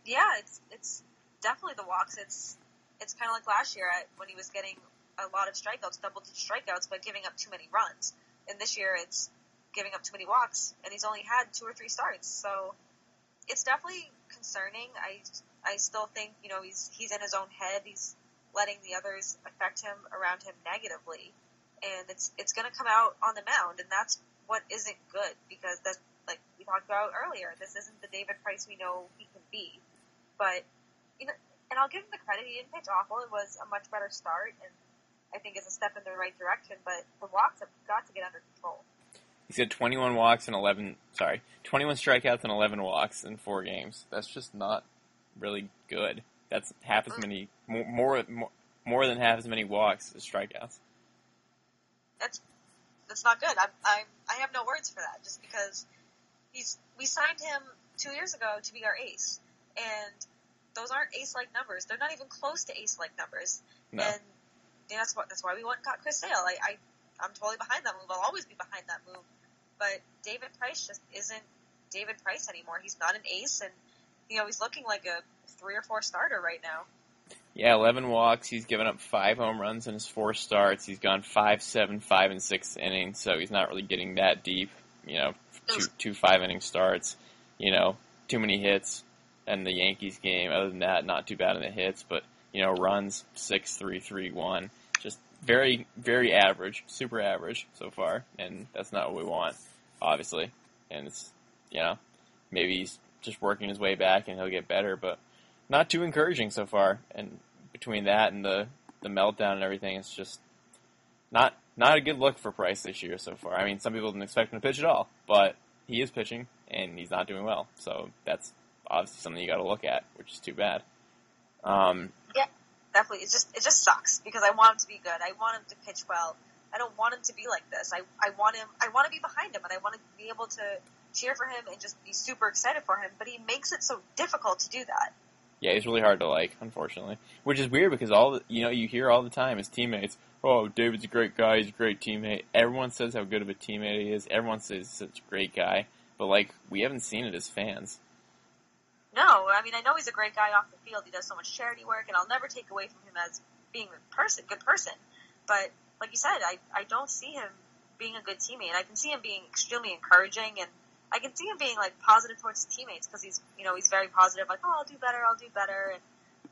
Yeah, it's it's definitely the walks. It's it's kind of like last year when he was getting a lot of strikeouts, double digit strikeouts, but giving up too many runs. And this year it's giving up too many walks, and he's only had two or three starts. So it's definitely concerning. I I still think you know he's he's in his own head. He's letting the others affect him around him negatively, and it's it's going to come out on the mound, and that's what isn't good because that's like we talked about earlier. This isn't the David Price we know he can be, but you know, and I'll give him the credit. He didn't pitch awful. It was a much better start, and I think it's a step in the right direction. But the walks have got to get under control. He's got 21 walks and 11, sorry, 21 strikeouts and 11 walks in four games. That's just not really good. That's half as mm. many, more, more, more, more than half as many walks as strikeouts. That's that's not good. I'm, I'm I have no words for that. Just because he's we signed him two years ago to be our ace, and those aren't ace-like numbers. They're not even close to ace-like numbers. No. And yeah, that's what that's why we went and got Chris Sale. I, I I'm totally behind that move. I'll always be behind that move. But David Price just isn't David Price anymore. He's not an ace, and you know he's looking like a three or four starter right now. Yeah, 11 walks. He's given up five home runs in his four starts. He's gone five, seven, five, and six innings, so he's not really getting that deep. You know, two, two five inning starts. You know, too many hits. And the Yankees game, other than that, not too bad in the hits, but you know, runs six, three, three, one. Just very, very average, super average so far, and that's not what we want, obviously. And it's, you know, maybe he's just working his way back and he'll get better, but not too encouraging so far. And between that and the the meltdown and everything, it's just not not a good look for Price this year so far. I mean, some people didn't expect him to pitch at all, but he is pitching and he's not doing well. So that's obviously something you got to look at, which is too bad. Um, Yeah, definitely. It just it just sucks because I want him to be good. I want him to pitch well. I don't want him to be like this. I I want him. I want to be behind him, and I want to be able to cheer for him and just be super excited for him. But he makes it so difficult to do that. yeah, he's really hard to like, unfortunately. Which is weird because all the, you know you hear all the time his teammates. Oh, David's a great guy. He's a great teammate. Everyone says how good of a teammate he is. Everyone says he's such a great guy. But like, we haven't seen it as fans. No, I mean I know he's a great guy off the field. He does so much charity work, and I'll never take away from him as being a person, good person. But like you said, I I don't see him being a good teammate. I can see him being extremely encouraging, and I can see him being like positive towards his teammates because he's you know he's very positive, like oh I'll do better, I'll do better, and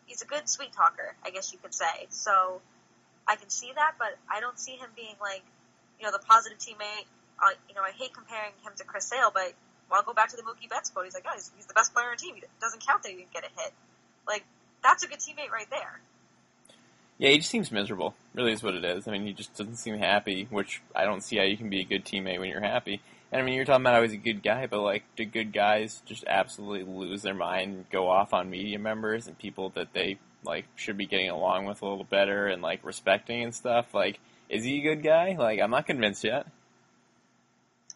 he's a good sweet talker, I guess you could say. So I can see that, but I don't see him being like you know the positive teammate. I, you know I hate comparing him to Chris Sale, but well, I'll go back to the Mookie Betts quote. He's like, oh, he's, he's the best player on the team. It doesn't count that he didn't get a hit. Like, that's a good teammate right there. Yeah, he just seems miserable. Really, is what it is. I mean, he just doesn't seem happy, which I don't see how you can be a good teammate when you're happy. And I mean, you're talking about how he's a good guy, but like, do good guys just absolutely lose their mind and go off on media members and people that they like should be getting along with a little better and like respecting and stuff? Like, is he a good guy? Like, I'm not convinced yet.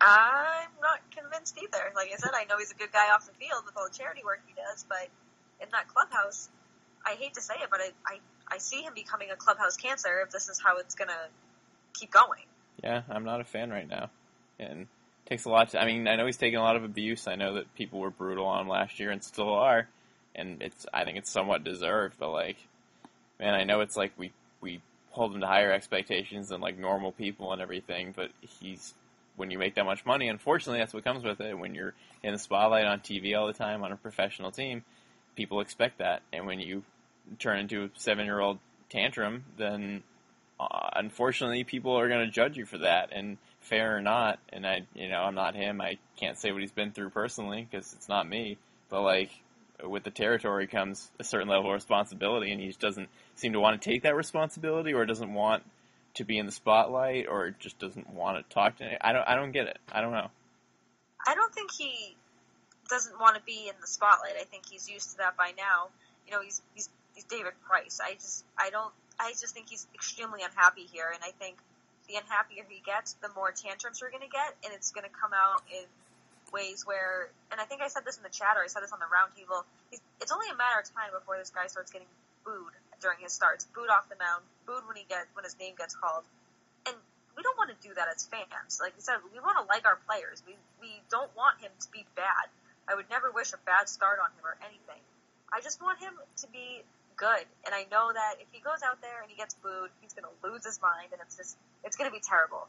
I'm not convinced either. Like I said, I know he's a good guy off the field with all the charity work he does, but in that clubhouse, I hate to say it, but I, I, I see him becoming a clubhouse cancer if this is how it's gonna keep going. Yeah, I'm not a fan right now, and it takes a lot. To, I mean, I know he's taken a lot of abuse. I know that people were brutal on him last year and still are, and it's. I think it's somewhat deserved. But like, man, I know it's like we we hold him to higher expectations than like normal people and everything. But he's when you make that much money, unfortunately, that's what comes with it. When you're in the spotlight on TV all the time on a professional team, people expect that, and when you turn into a seven year old tantrum, then uh, unfortunately, people are going to judge you for that, and fair or not. And I, you know, I'm not him. I can't say what he's been through personally because it's not me. But like, with the territory comes a certain level of responsibility, and he just doesn't seem to want to take that responsibility, or doesn't want to be in the spotlight, or just doesn't want to talk to. Any, I don't. I don't get it. I don't know. I don't think he doesn't want to be in the spotlight. I think he's used to that by now. You know, he's he's he's David Price. I just I don't I just think he's extremely unhappy here, and I think the unhappier he gets, the more tantrums we're going to get, and it's going to come out in ways where, and I think I said this in the chat or I said this on the roundtable. It's only a matter of time before this guy starts getting booed during his starts, booed off the mound, booed when he get when his name gets called, and we don't want to do that as fans. Like you said, we want to like our players. We we don't want him to be bad. I would never wish a bad start on him or anything. I just want him to be good. And I know that if he goes out there and he gets booed, he's going to lose his mind, and it's just it's going to be terrible.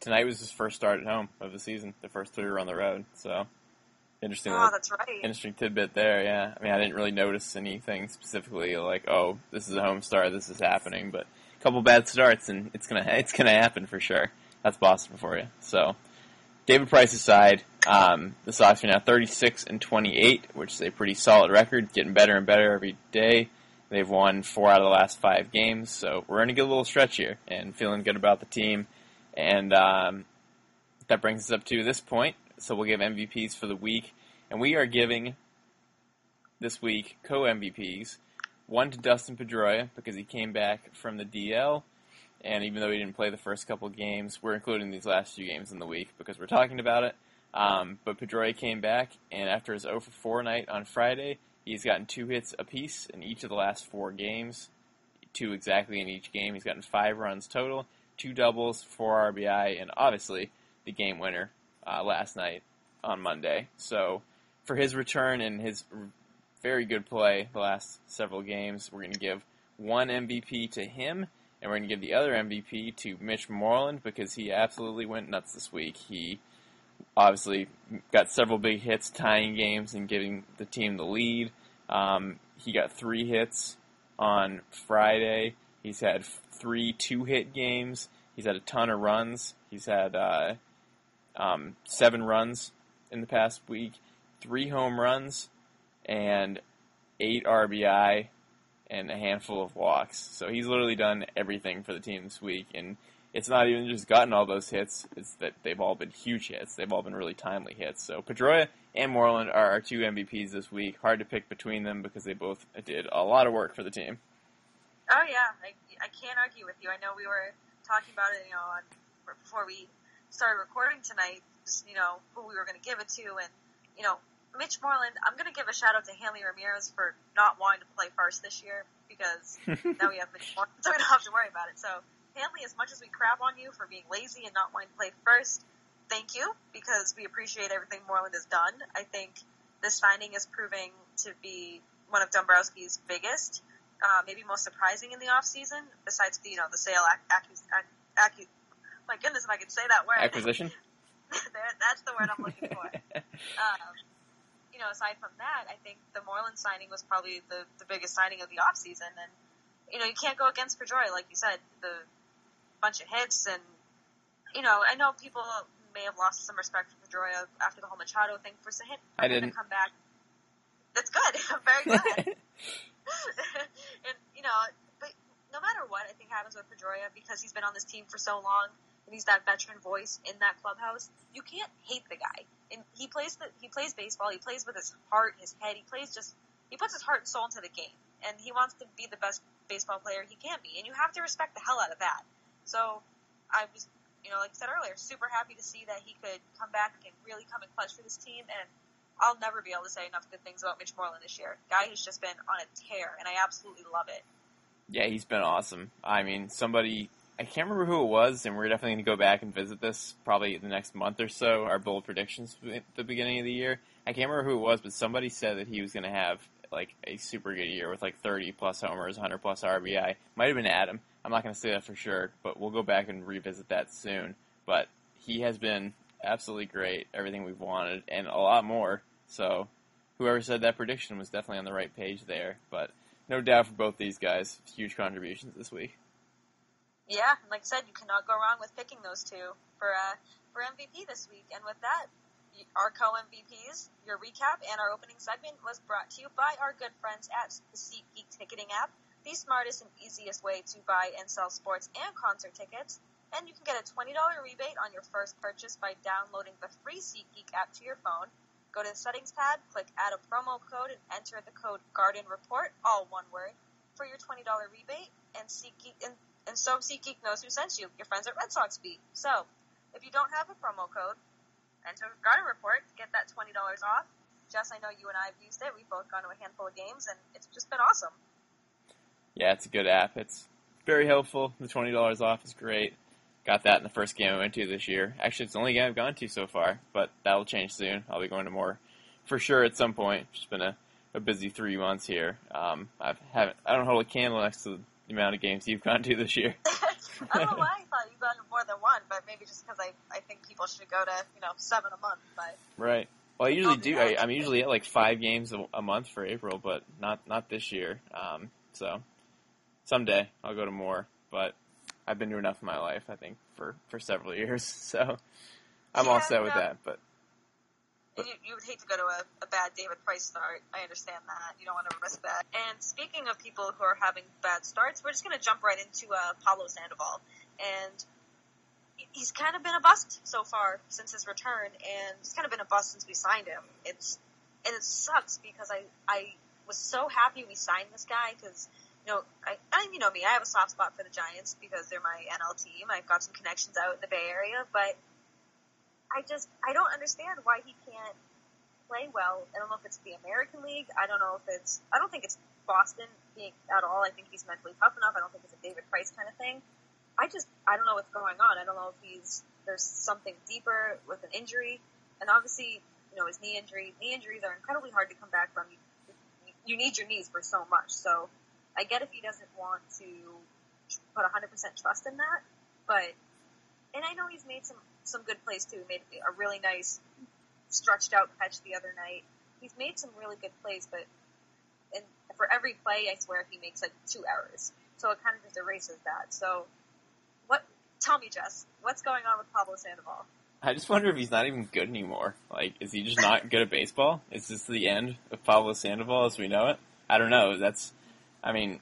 Tonight was his first start at home of the season. The first three were on the road, so interesting. Oh, that's right. interesting tidbit there. Yeah, I mean, I didn't really notice anything specifically like, oh, this is a home start, this is happening, but a couple bad starts, and it's gonna <laughs> it's gonna happen for sure. That's Boston for you. So, David Price aside, um, the Sox are now 36 and 28, which is a pretty solid record, getting better and better every day. They've won four out of the last five games, so we're in a good little stretch here, and feeling good about the team. And um, that brings us up to this point. So we'll give MVPs for the week, and we are giving this week co MVPs. One to Dustin Pedroia because he came back from the DL, and even though he didn't play the first couple games, we're including these last few games in the week because we're talking about it. Um, but Pedroia came back, and after his 0 for 4 night on Friday, he's gotten two hits apiece in each of the last four games, two exactly in each game. He's gotten five runs total, two doubles, four RBI, and obviously the game winner uh, last night on Monday. So for his return and his very good play the last several games, we're going to give one MVP to him, and we're going to give the other MVP to Mitch Moreland because he absolutely went nuts this week. He obviously got several big hits, tying games and giving the team the lead. Um, he got three hits on Friday. He's had three two-hit games. He's had a ton of runs. He's had uh, um, seven runs in the past week, three home runs, and eight RBI, and a handful of walks. So he's literally done everything for the team this week, and it's not even just gotten all those hits; it's that they've all been huge hits. They've all been really timely hits. So Pedroia and Moreland are our two MVPs this week. Hard to pick between them because they both did a lot of work for the team. Oh yeah, I, I can't argue with you. I know we were talking about it, you know, on, before we started recording tonight. Just you know who we were going to give it to, and you know Mitch Moreland. I'm going to give a shout out to Hanley Ramirez for not wanting to play first this year because <laughs> now we have Mitch Moreland, so we don't have to worry about it. So Hanley, as much as we crap on you for being lazy and not wanting to play first, thank you because we appreciate everything Moreland has done. I think this signing is proving to be one of Dombrowski's biggest, uh, maybe most surprising in the off season. Besides the you know the sale ac- accus- ac- accu- my goodness, if I could say that word. Acquisition. <laughs> that's the word I'm looking for. <laughs> um, you know, aside from that, I think the Moreland signing was probably the, the biggest signing of the off season, and you know you can't go against Pedroia, like you said, the bunch of hits, and you know I know people may have lost some respect for Pedroia after the whole Machado thing for him, I didn't. to come back. That's good, <laughs> very good. <laughs> <laughs> and you know, but no matter what I think happens with Pedroia, because he's been on this team for so long and he's that veteran voice in that clubhouse, you can't hate the guy. And he plays the he plays baseball. He plays with his heart, his head. He plays just he puts his heart and soul into the game, and he wants to be the best baseball player he can be. And you have to respect the hell out of that. So I was, you know, like I said earlier, super happy to see that he could come back and really come in clutch for this team. And I'll never be able to say enough good things about Mitch Moreland this year. Guy has just been on a tear, and I absolutely love it. Yeah, he's been awesome. I mean, somebody I can't remember who it was, and we're definitely going to go back and visit this probably the next month or so. Our bold predictions at the beginning of the year. I can't remember who it was, but somebody said that he was going to have like a super good year with like 30 plus homers, 100 plus RBI. Might have been Adam. I'm not going to say that for sure, but we'll go back and revisit that soon. But he has been absolutely great. Everything we've wanted, and a lot more. So, whoever said that prediction was definitely on the right page there. But no doubt for both these guys, huge contributions this week. Yeah, and like I said, you cannot go wrong with picking those two for uh, for MVP this week. And with that, our co MVPs, your recap, and our opening segment was brought to you by our good friends at the SeatGeek ticketing app, the smartest and easiest way to buy and sell sports and concert tickets. And you can get a $20 rebate on your first purchase by downloading the free SeatGeek app to your phone. Go to the settings tab, click add a promo code, and enter the code Garden Report, all one word, for your $20 rebate. And SeatGeek, and, and so SeatGeek knows who sent you, your friends at Red Sox Beat. So, if you don't have a promo code, enter Garden Report to get that $20 off. Jess, I know you and I have used it. We've both gone to a handful of games, and it's just been awesome. Yeah, it's a good app. It's very helpful. The twenty dollars off is great. got that in the first game I went to this year. Actually, it's the only game I've gone to so far, but that'll change soon. I'll be going to more for sure at some point. It's been a, a busy three months here. Um, I've haven't I don't hold a candle next to the amount of games you've gone to this year. <laughs> I don't know why I thought you got more than one, but maybe just because I, I think people should go to, you know, seven a month. But Right. Well, I usually do. I, I'm usually at like five games a, a month for April, but not not this year. Um, so someday I'll go to more. But I've been to enough in my life, I think, for for several <laughs> years. So I'm all Yeah, set with that. But you, you would hate to go to a, a bad David Price start. I understand that. You don't want to risk that. And speaking of people who are having bad starts, we're just going to jump right into uh, Pablo Sandoval. And he's kind of been a bust so far since his return, and he's kind of been a bust since we signed him. It's and it sucks because I I was so happy we signed this guy because you know I and you know me I have a soft spot for the Giants because they're my NL team. I've got some connections out in the Bay Area, but I just I don't understand why he can't play well. I don't know if it's the American League. I don't know if it's I don't think it's Boston being at all. I think he's mentally tough enough. I don't think it's a David Price kind of thing. I just I don't know what's going on. I don't know if he's there's something deeper with an injury, and obviously you know his knee injury. Knee injuries are incredibly hard to come back from. You, you, need your knees for so much. So I get if he doesn't want to put 100% trust in that, but and I know he's made some some good plays too. He made a really nice stretched out catch the other night. He's made some really good plays, but and for every play, I swear he makes like two errors. So it kind of just erases that. So what? Tell me, Jess, what's going on with Pablo Sandoval? I just wonder if he's not even good anymore. Like, is he just not good at baseball? Is this the end of Pablo Sandoval as we know it? I don't know. That's, I mean,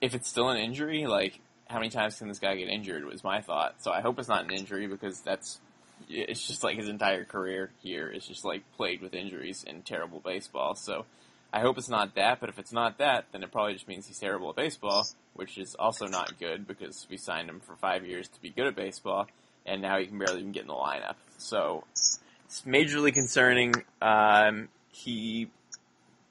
if it's still an injury, like, how many times can this guy get injured was my thought. So I hope it's not an injury because that's, it's just like his entire career here is just like plagued with injuries and terrible baseball. So I hope it's not that, but if it's not that, then it probably just means he's terrible at baseball, which is also not good because we signed him for five years to be good at baseball, and now he can barely even get in the lineup. So it's majorly concerning. Um, he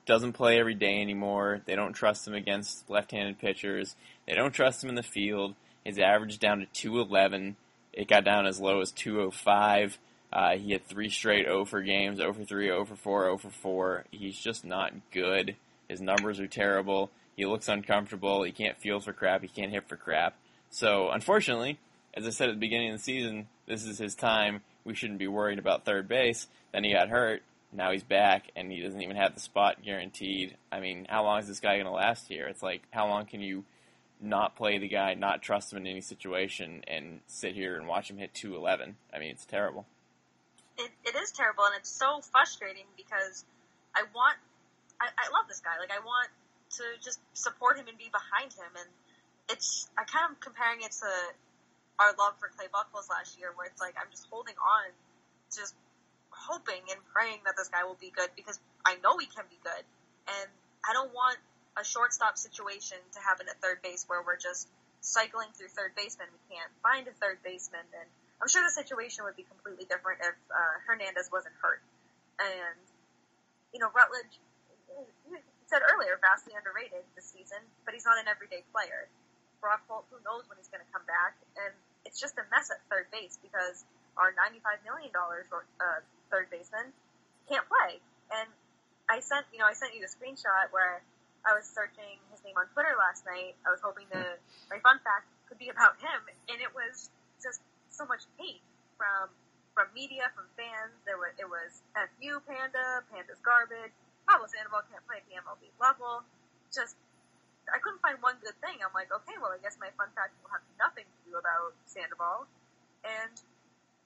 doesn't play every day anymore. They don't trust him against left-handed pitchers. They don't trust him in the field. His average down to 211. It got down as low as 205. Uh, he had three straight 0 for games, 0 for 3, 0 for 4, 0 for 4. He's just not good. His numbers are terrible. He looks uncomfortable. He can't field for crap. He can't hit for crap. So, unfortunately, as I said at the beginning of the season, this is his time. We shouldn't be worried about third base. Then he got hurt. Now he's back, and he doesn't even have the spot guaranteed. I mean, how long is this guy going to last here? It's like, how long can you not play the guy, not trust him in any situation, and sit here and watch him hit 211? I mean, it's terrible. It, it is terrible, and it's so frustrating because I want, I, I love this guy. Like I want to just support him and be behind him, and it's I kind of comparing it to our love for Clay Buchholz last year, where it's like I'm just holding on, just hoping and praying that this guy will be good because I know he can be good, and I don't want a shortstop situation to happen at third base where we're just cycling through third baseman. We can't find a third baseman, and I'm sure the situation would be completely different if uh, Hernandez wasn't hurt. And you know, Rutledge, said earlier, vastly underrated this season, but he's not an everyday player. Brock Holt, who knows when he's going to come back, and it's just a mess at third base because our $95 million uh, third baseman can't play. And I sent, you know, I sent you the screenshot where I was searching his name on Twitter last night. I was hoping to, my fun fact could be about him, and it was just so much hate from from media, from fans. There was it was "fu Panda," "Panda's garbage," Pablo Sandoval can't play at the MLB level. Just I couldn't find one good thing. I'm like, okay, well, I guess my fun fact will have nothing to do about Sandoval, and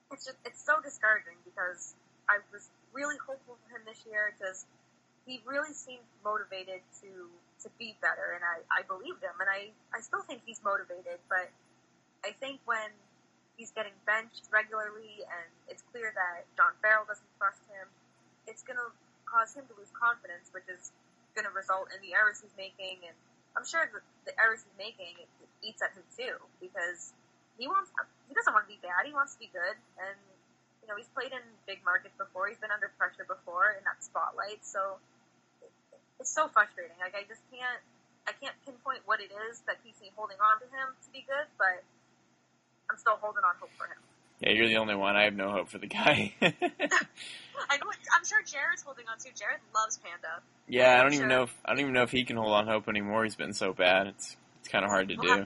it's just it's so discouraging because I was really hopeful for him this year because he really seemed motivated to to be better, and I I believed him, and I I still think he's motivated, but I think when he's getting benched regularly and it's clear that John Farrell doesn't trust him, it's going to cause him to lose confidence, which is going to result in the errors he's making. And I'm sure that the errors he's making it, it eats at him too because he wants he doesn't want to be bad. He wants to be good. And you know he's played in big markets before. He's been under pressure before in that spotlight. So it, it's so frustrating. Like I just can't I can't pinpoint what it is that keeps me holding on to him to be good, but I'm still holding on hope for him. Yeah, you're the only one. I have no hope for the guy. <laughs> I know. I'm sure Jared's holding on too. Jared loves Panda. yeah, I don't I'm even know if I don't even know if he can hold on hope anymore. He's been so bad. It's it's kind of hard to We'll do.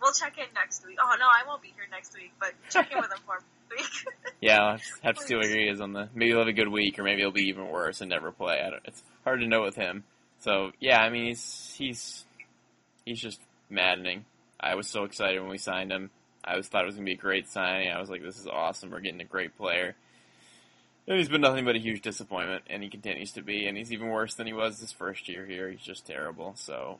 We'll check in next week. Oh no, I won't be here next week, but check in with him for week. <laughs> Yeah, I'll have to- see where he is on the. Maybe he'll have a good week, or maybe he'll be even worse and never play. I don't, it's hard to know with him. So yeah, I mean he's he's he's just maddening. I was so excited when we signed him. I was thought it was gonna be a great signing. I was like, this is awesome. We're getting a great player. And he's been nothing but a huge disappointment, and he continues to be. And he's even worse than he was his first year here. He's just terrible. So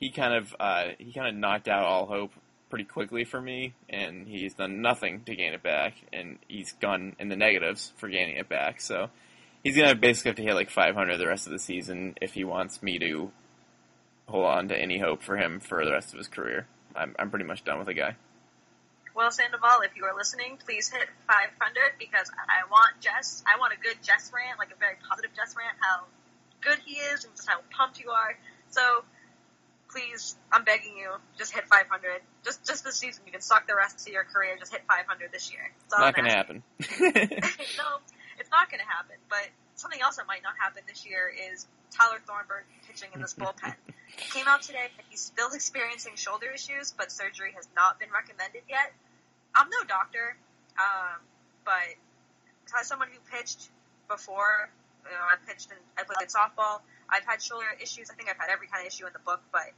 he kind of uh, he kind of knocked out all hope pretty quickly for me, and he's done nothing to gain it back, and he's gone in the negatives for gaining it back. So he's gonna basically have to hit like 500 the rest of the season if he wants me to hold on to any hope for him for the rest of his career. I'm I'm pretty much done with the guy. Well, Sandoval, if you are listening, please hit 500 because I want Jess. I want a good Jess rant, like a very positive Jess rant, how good he is and just how pumped you are. So, please, I'm begging you, just hit 500. Just just this season. You can suck the rest of your career. Just hit 500 this year. All Not gonna happen. <laughs> <laughs> no, it's not going to happen. But something else that might not happen this year is Tyler Thornburg pitching in this bullpen. It came out today that he's still experiencing shoulder issues, but surgery has not been recommended yet. I'm no doctor, um, but as someone who pitched before, you know, I pitched and I played softball. I've had shoulder issues. I think I've had every kind of issue in the book, but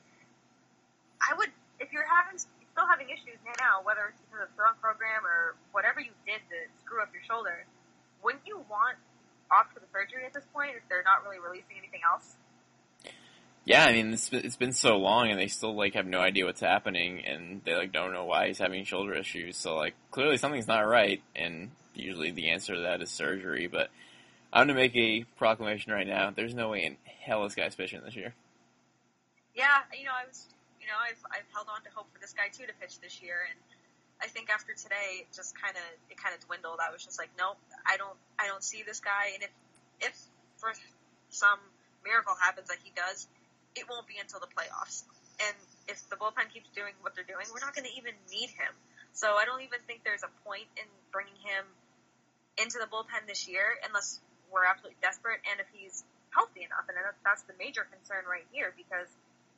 I would, if you're having still having issues now, whether it's because of the throwing program or whatever you did to screw up your shoulder, wouldn't you want off for the surgery at this point if they're not really releasing anything else? Yeah, I mean it's it's been so long, and they still like have no idea what's happening, and they like don't know why he's having shoulder issues. So like clearly something's not right, and usually the answer to that is surgery. But I'm gonna make a proclamation right now. There's no way in hell this guy's pitching this year. Yeah, you know, I was, you know, I've I've held on to hope for this guy too to pitch this year, and I think after today, it just kind of it kind of dwindled. I was just like, nope, I don't I don't see this guy, and if if for some miracle happens like he does, it won't be until the playoffs. And if the bullpen keeps doing what they're doing, we're not going to even need him. So I don't even think there's a point in bringing him into the bullpen this year unless we're absolutely desperate and if he's healthy enough. And that's the major concern right here because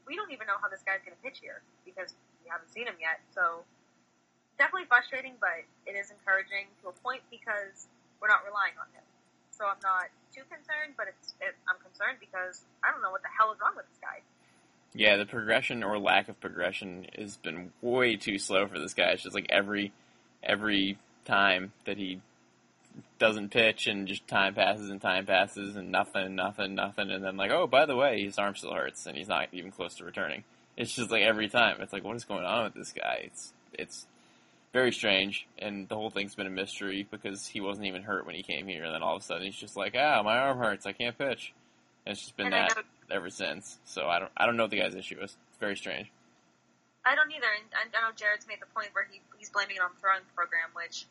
we don't even know how this guy's going to pitch here because we haven't seen him yet. So definitely frustrating, but it is encouraging to a point because we're not relying on him. So I'm not too concerned, but it's it, I'm concerned because I don't know what the hell is wrong with this guy. Yeah, the progression or lack of progression has been way too slow for this guy. It's just like every every time that he doesn't pitch and just time passes and time passes and nothing, nothing, nothing, and then like, oh, by the way, his arm still hurts and he's not even close to returning. It's just like every time. It's like, what is going on with this guy? It's it's very strange, and the whole thing's been a mystery because he wasn't even hurt when he came here, and then all of a sudden he's just like, ah, my arm hurts, I can't pitch. And it's just been And that ever since. So I don't I don't know what the guy's issue is. It's very strange. I don't either, and I know Jared's made the point where he he's blaming it on the throwing program, which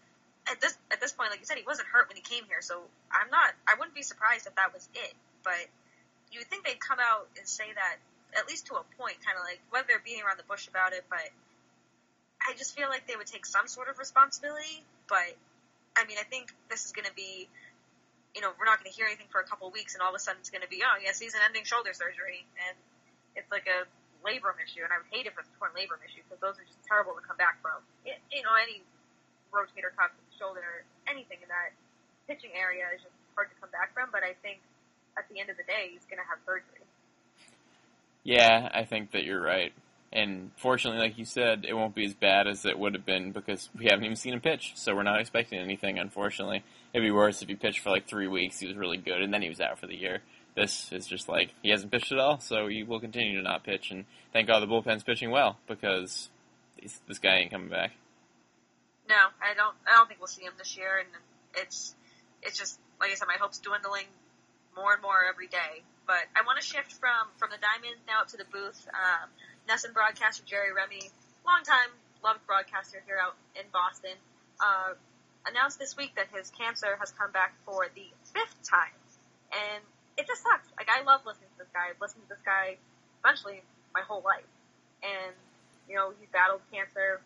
at this at this point, like you said, he wasn't hurt when he came here, so I'm not. I wouldn't be surprised if that was it. But you would think they'd come out and say that at least to a point, kind of like whether they're beating around the bush about it, but I just feel like they would take some sort of responsibility. But I mean, I think this is going to be. You know, we're not going to hear anything for a couple weeks, and all of a sudden it's going to be, oh, yeah, season-ending shoulder surgery, and it's like a labrum issue, and I would hate if it's a torn labrum issue because those are just terrible to come back from. It, you know, any rotator cuff, shoulder, anything in that pitching area is just hard to come back from. But I think at the end of the day, he's going to have surgery. Yeah, I think that you're right. And fortunately, like you said, it won't be as bad as it would have been because we haven't even seen him pitch, so we're not expecting anything, unfortunately. It'd be worse if he pitched for like three weeks, he was really good, and then he was out for the year. This is just like, he hasn't pitched at all, so he will continue to not pitch, and thank God the bullpen's pitching well, because this, guy ain't coming back. No, I don't. I don't think we'll see him this year, and it's it's just like I said, my hopes dwindling more and more every day. But I want to shift from from the diamond now up to the booth. Um, NESN broadcaster Jerry Remy, longtime loved broadcaster here out in Boston, uh, announced this week that his cancer has come back for the fifth time, and it just sucks. Like I love listening to this guy. I've listened to this guy essentially my whole life, and you know he's battled cancer.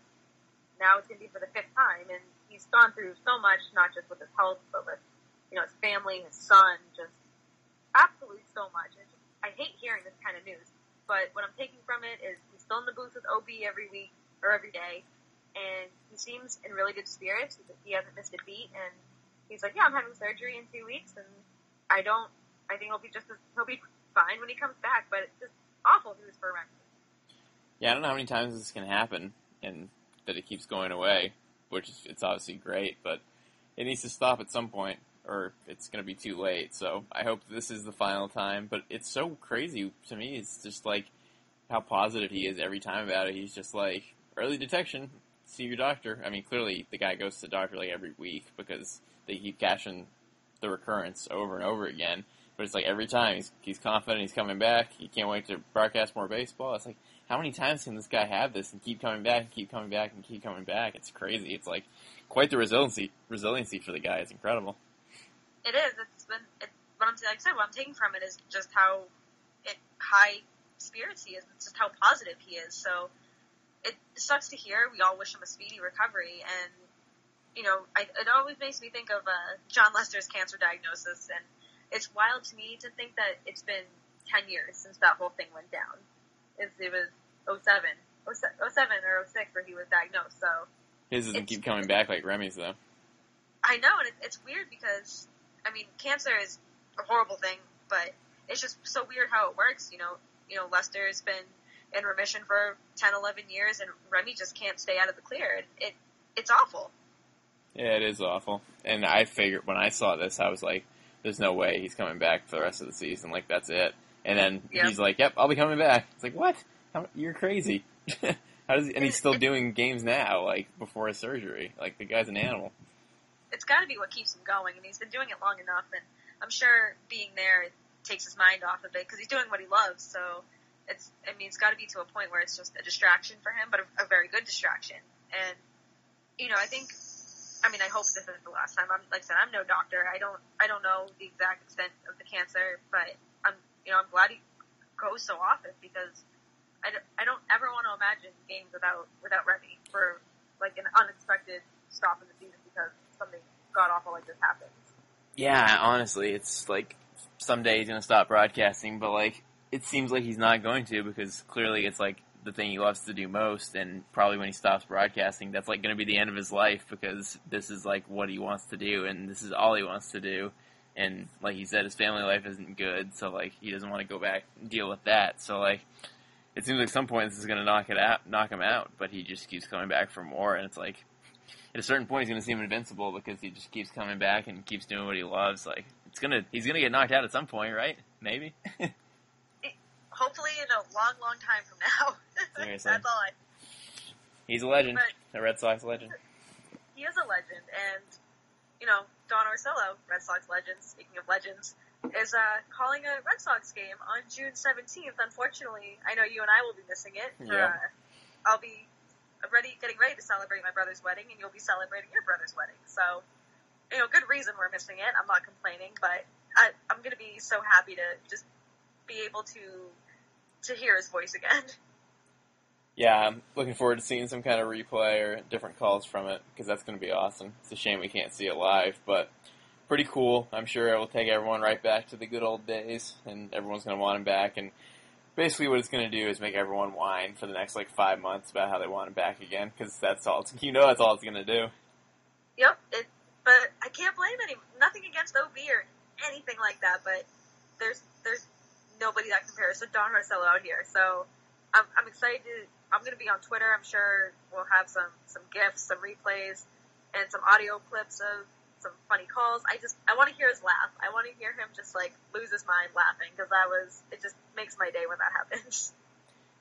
Now it's going to be for the fifth time, and he's gone through so much, not just with his health, but with you know his family, his son, just absolutely so much. And I hate hearing this kind of news, but what I'm taking from it is he's still in the booth with OB every week or every day, and he seems in really good spirits. He hasn't missed a beat, and he's like, "Yeah, I'm having surgery in two weeks, and I don't. I think he'll be just as he'll be fine when he comes back, but it's just awful news for Remy. Yeah, I don't know how many times this can happen, and that it keeps going away, which is it's obviously great, but it needs to stop at some point, or it's going to be too late. So I hope this is the final time. But it's so crazy to me. It's just like how positive he is every time about it. He's just like early detection. See your doctor. I mean, clearly the guy goes to the doctor like every week because they keep catching the recurrence over and over again. But it's like every time he's he's confident he's coming back. He can't wait to broadcast more baseball. It's like how many times can this guy have this and keep coming back and keep coming back and keep coming back? It's crazy. It's like quite the resiliency resiliency for the guy. It's incredible. It is. It's been. It, what I'm like I said, what I'm taking from it is just how it, high spirits he is. It's just how positive he is. So it sucks to hear. We all wish him a speedy recovery, and you know, I, it always makes me think of uh, Jon Lester's cancer diagnosis, and it's wild to me to think that it's been 10 years since that whole thing went down. It's, it was 07, 07 or 06 where he was diagnosed, so. His doesn't keep coming back like Remy's, though. I know, and it, it's weird because, I mean, cancer is a horrible thing, but it's just so weird how it works, you know. You know, Lester's been in remission for 10, 11 years, and Remy just can't stay out of the clear. It, it It's awful. Yeah, it is awful. And I figured, when I saw this, I was like, there's no way he's coming back for the rest of the season. Like that's it. And then Yep. he's like, "Yep, I'll be coming back." It's like, what? How, you're crazy. <laughs> How does he, and he's still doing games now, like before his surgery. Like the guy's an animal. it's got to be what keeps him going, and he's been doing it long enough. And I'm sure being there takes his mind off of it because he's doing what he loves. So it's, I mean, it's got to be to a point where it's just a distraction for him, but a, a very good distraction. And you know, I think, I mean, I hope this isn't the last time. I'm like I said, I'm no doctor. I don't, I don't know the exact extent of the cancer, but you know, I'm glad he goes so often because I don't, I don't ever want to imagine games without without Remy for like an unexpected stop in the season because something god awful like this happens. Yeah, honestly, it's like someday he's gonna stop broadcasting, but like it seems like he's not going to because clearly it's like the thing he loves to do most, and probably when he stops broadcasting, that's like gonna be the end of his life because this is like what he wants to do, and this is all he wants to do. And like he said, his family life isn't good, so like he doesn't want to go back and deal with that. So like it seems like some point this is gonna knock it out, knock him out, but he just keeps coming back for more, and it's like at a certain point he's going to seem invincible because he just keeps coming back and keeps doing what he loves. Like it's gonna, he's gonna get knocked out at some point, right? Maybe. <laughs> Hopefully, in a long, long time from now. <laughs> Seriously. That's all I. he's a legend, But a Red Sox legend. he is a legend, and you know, Don Orsillo, Red Sox legend. Speaking of legends, is uh, calling a Red Sox game on June seventeenth. Unfortunately, I know you and I will be missing it. Yeah. Uh, I'll be ready, getting ready to celebrate my brother's wedding, and you'll be celebrating your brother's wedding. So, you know, good reason we're missing it. I'm not complaining, but I, I'm going to be so happy to just be able to to hear his voice again. <laughs> Yeah, I'm looking forward to seeing some kind of replay or different calls from it because that's going to be awesome. It's a shame we can't see it live, but pretty cool. I'm sure it will take everyone right back to the good old days, and everyone's going to want him back. And basically, what it's going to do is make everyone whine for the next like five months about how they want him back again because that's all. It's, <laughs> you know, that's all it's going to do. Yep, it, but I can't blame any nothing against OB or anything like that. But there's there's nobody that compares to Don Orsillo out here. So I'm I'm excited. To, I'm going to be on Twitter. I'm sure we'll have some some gifs, some replays, and some audio clips of some funny calls. I just I want to hear his laugh. I want to hear him just like lose his mind laughing because that was it. Just makes my day when that <laughs> happens.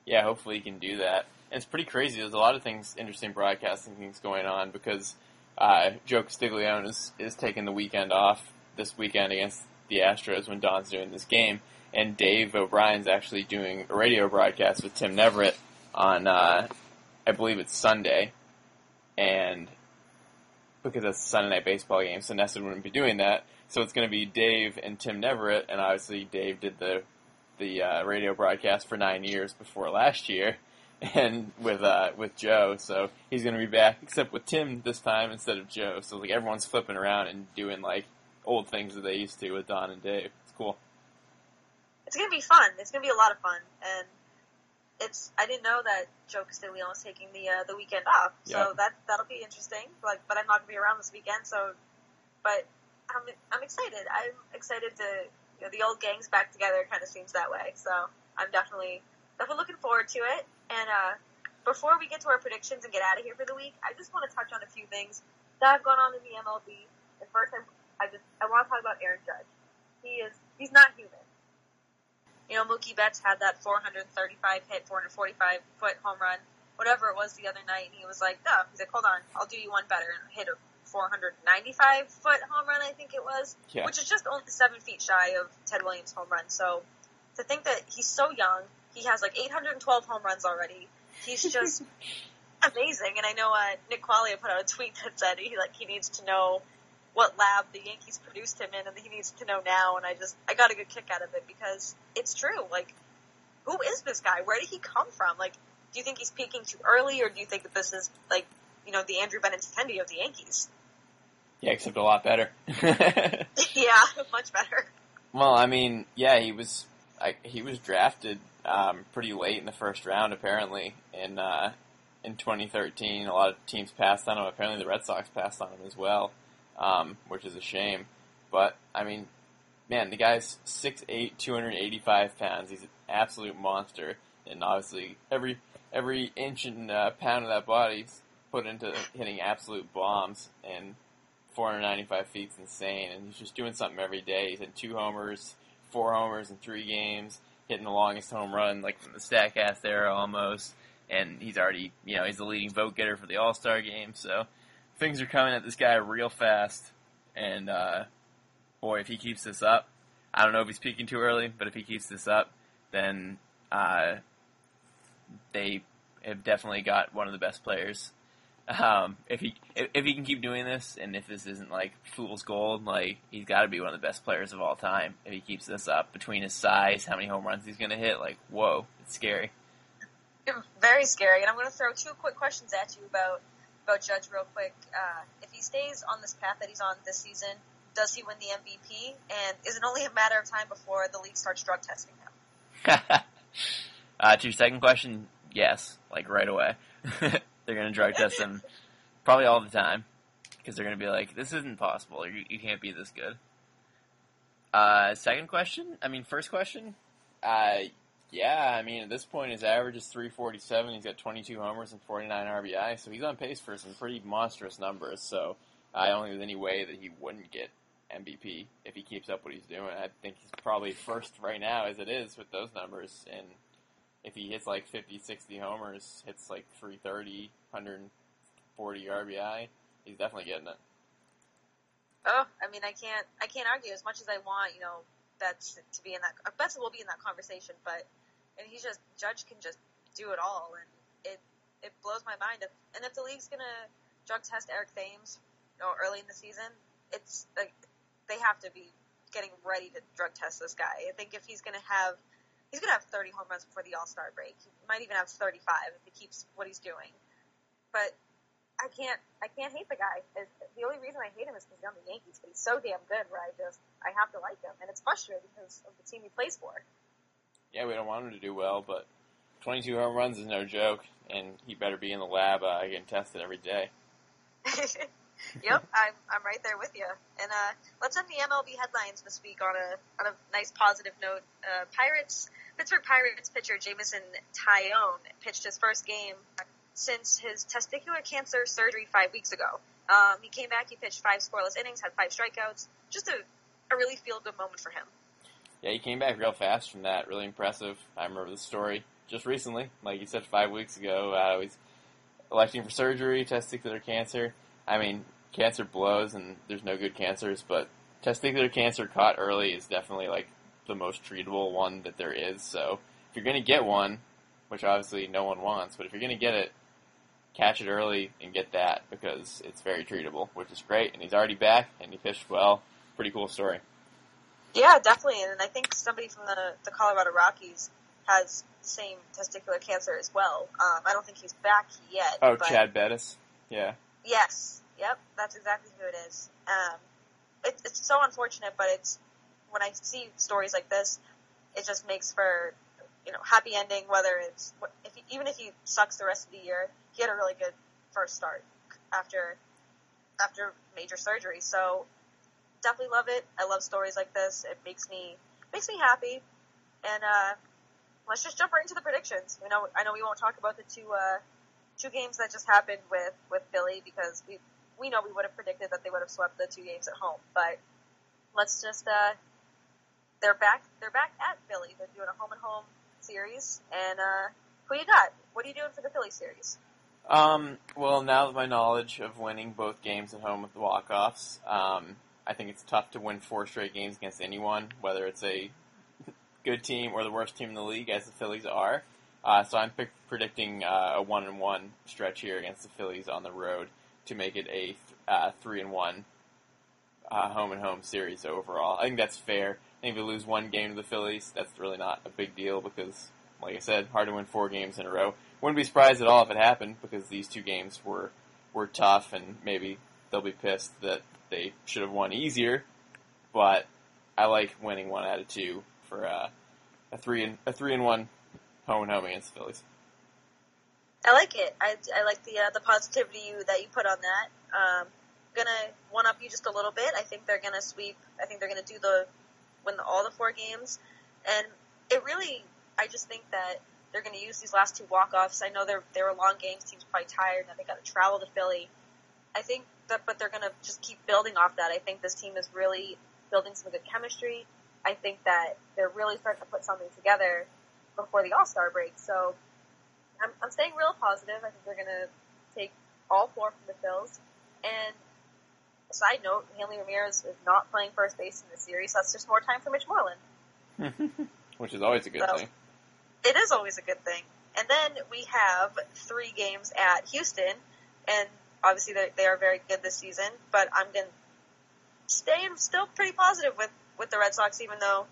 yeah, hopefully he can do that. And it's pretty crazy. There's a lot of things, interesting broadcasting things going on because uh, Joe Castiglione is, is taking the weekend off this weekend against the Astros when Don's doing this game. And Dave O'Brien's actually doing a radio broadcast with Tim Neverett on, uh, I believe it's Sunday. And because it's a Sunday night baseball game, so NESN wouldn't be doing that. So it's going to be Dave and Tim Neverett, and obviously Dave did the the uh, radio broadcast for nine years before last year. <laughs> and with uh, with Joe. So he's going to be back, except with Tim this time instead of Joe. So like everyone's flipping around and doing like old things that they used to with Don and Dave. It's cool. It's gonna be fun. It's gonna be a lot of fun, and it's. I didn't know that Joe Castiglione was taking the uh, the weekend off, yeah. so that that'll be interesting. Like, but I'm not gonna be around this weekend, so. But I'm I'm excited. I'm excited to you know the old gang's back together. Kind of seems that way, so I'm definitely definitely looking forward to it. And uh, before we get to our predictions and get out of here for the week, I just want to touch on a few things that have gone on in the MLB. And first, I, I just I want to talk about Aaron Judge. He is he's not human. You know, Mookie Betts had that 435 hit, 445 foot home run, whatever it was the other night, and he was like, "Oh, he's like, hold on, I'll do you one better," and hit a 495 foot home run, I think it was, Yeah. which is just only seven feet shy of Ted Williams' home run. So to think that he's so young, he has like 812 home runs already. He's <laughs> just amazing. And I know uh, Nick Qualia put out a tweet that said he like he needs to know what lab the Yankees produced him in, and he needs to know now. And I just I got a good kick out of it because it's true. Like, who is this guy? Where did he come from? Like, do you think he's peaking too early, or do you think that this is like you know the Andrew Benintendi of the Yankees? Yeah, except a lot better. <laughs> <laughs> yeah, much better. well, I mean, yeah, he was I, he was drafted um, pretty late in the first round, apparently in uh, in 2013. A lot of teams passed on him. Apparently, the Red Sox passed on him as well, um, which is a shame. But I mean, man, the guy's 6'8", 285 pounds. He's an absolute monster, and obviously every every inch and uh, pound of that body's put into hitting absolute bombs. And 495 feet is insane, and he's just doing something every day. He's had two homers, four homers in three games, hitting the longest home run like from the Statcast era almost. And he's already, you know, he's the leading vote getter for the All Star game. So things are coming at this guy real fast. And uh, boy, if he keeps this up, I don't know if he's peaking too early, but if he keeps this up, then uh, they have definitely got one of the best players um, if he if, if he can keep doing this, and if this isn't like fool's gold, like he's got to be one of the best players of all time. If he keeps this up, between his size, how many home runs he's going to hit, like whoa, it's scary. Very scary. And I'm going to throw two quick questions at you about about Judge real quick. Uh, if he stays on this path that he's on this season, does he win the MVP? And is it only a matter of time before the league starts drug testing him? <laughs> uh, to your second question, yes, like right away. <laughs> they're going to drug test him probably all the time because they're going to be like, this isn't possible. You, you can't be this good. Uh, second question, I mean, first question, uh, yeah, I mean, at this point, his average is 347. He's got 22 homers and 49 RBI, so he's on pace for some pretty monstrous numbers. So I don't think there's any way that he wouldn't get MVP if he keeps up what he's doing. I think he's probably first right now as it is with those numbers. And if he hits like 50, 60 homers, hits like 330, 140 RBI, he's definitely getting it. Oh, I mean, I can't, I can't argue as much as I want, you know, Betts to be in that, uh, Betts will be in that conversation, but, and he's just, Judge can just do it all, and it, it blows my mind. If, and if the league's gonna drug test Eric Thames, you know, early in the season, it's like, they have to be getting ready to drug test this guy. I think if he's gonna have, he's gonna have 30 home runs before the All-Star break. He might even have 35 if he keeps what he's doing. But I can't I can't hate the guy. It's- The only reason I hate him is because he's on the Yankees, but he's so damn good where I just I have to like him, and it's frustrating because of the team he plays for. Yeah, we don't want him to do well, but 22 home runs is no joke, and he better be in the lab uh, getting tested every day. <laughs> yep, I'm I'm right there with you. And uh, let's end the MLB headlines this week on a on a nice positive note. Uh, Pirates Pittsburgh Pirates pitcher Jameson Taillon pitched his first game since his testicular cancer surgery five weeks ago. Um, he came back, he pitched five scoreless innings, had five strikeouts. Just a, a really feel good moment for him. Yeah, he came back real fast from that. Really impressive. I remember the story just recently, like you said, five weeks ago. Uh, he's electing for surgery, testicular cancer. I mean, cancer blows, and there's no good cancers, but testicular cancer caught early is definitely like the most treatable one that there is. So if you're gonna get one, which obviously no one wants, but if you're gonna get it, catch it early and get that because it's very treatable, which is great. And he's already back, and he fished well. Pretty cool story. Yeah, definitely. And I think somebody from the, the Colorado Rockies has same testicular cancer as well. Um, I don't think he's back yet. Oh, Chad Bettis. Yeah. Yes. Yep. That's exactly who it is. Um, it, it's so unfortunate, but it's when I see stories like this, it just makes for you know happy ending. Whether it's if he, even if he sucks the rest of the year, he had a really good first start after after major surgery. So definitely love it. I love stories like this. It makes me makes me happy. And uh, let's just jump right into the predictions. You know, I know we won't talk about the two uh, two games that just happened with with Philly because we we know we would have predicted that they would have swept the two games at home. But let's just uh, they're back they're back at Philly. They're doing a home and home series. And uh, who you got? What are you doing for the Philly series? Um, well, now that my knowledge of winning both games at home with the walk-offs, um, I think it's tough to win four straight games against anyone, whether it's a good team or the worst team in the league, as the Phillies are. Uh, so I'm pick, predicting uh, a one and one stretch here against the Phillies on the road to make it a uh, three and one uh, home and home series overall. I think that's fair. I think if we lose one game to the Phillies, that's really not a big deal because, like I said, hard to win four games in a row. Wouldn't be surprised at all if it happened because these two games were were tough, and maybe they'll be pissed that they should have won easier. But I like winning one out of two for uh, a three and a three and one home and home against the Phillies. I like it. I, I like the uh, the positivity you, that you put on that. Um, gonna one up you just a little bit. I think they're gonna sweep. I think they're gonna do the win the, all the four games, and it really. I just think that they're gonna use these last two walk offs. I know they're they were long games. Teams probably tired. Now they got to travel to Philly. I think that, but they're gonna just keep building off that. I think this team is really building some good chemistry. I think that they're really starting to put something together before the All Star break. So I'm, I'm staying real positive. I think they're going to take all four from the Phils. And a side note, Hanley Ramirez is not playing first base in the series. That's just more time for Mitch Moreland. <laughs> Which is always a good So- thing. It is always a good thing. And then we have three games at Houston, and obviously they are very good this season. But I'm going to stay still pretty positive with with the Red Sox, even though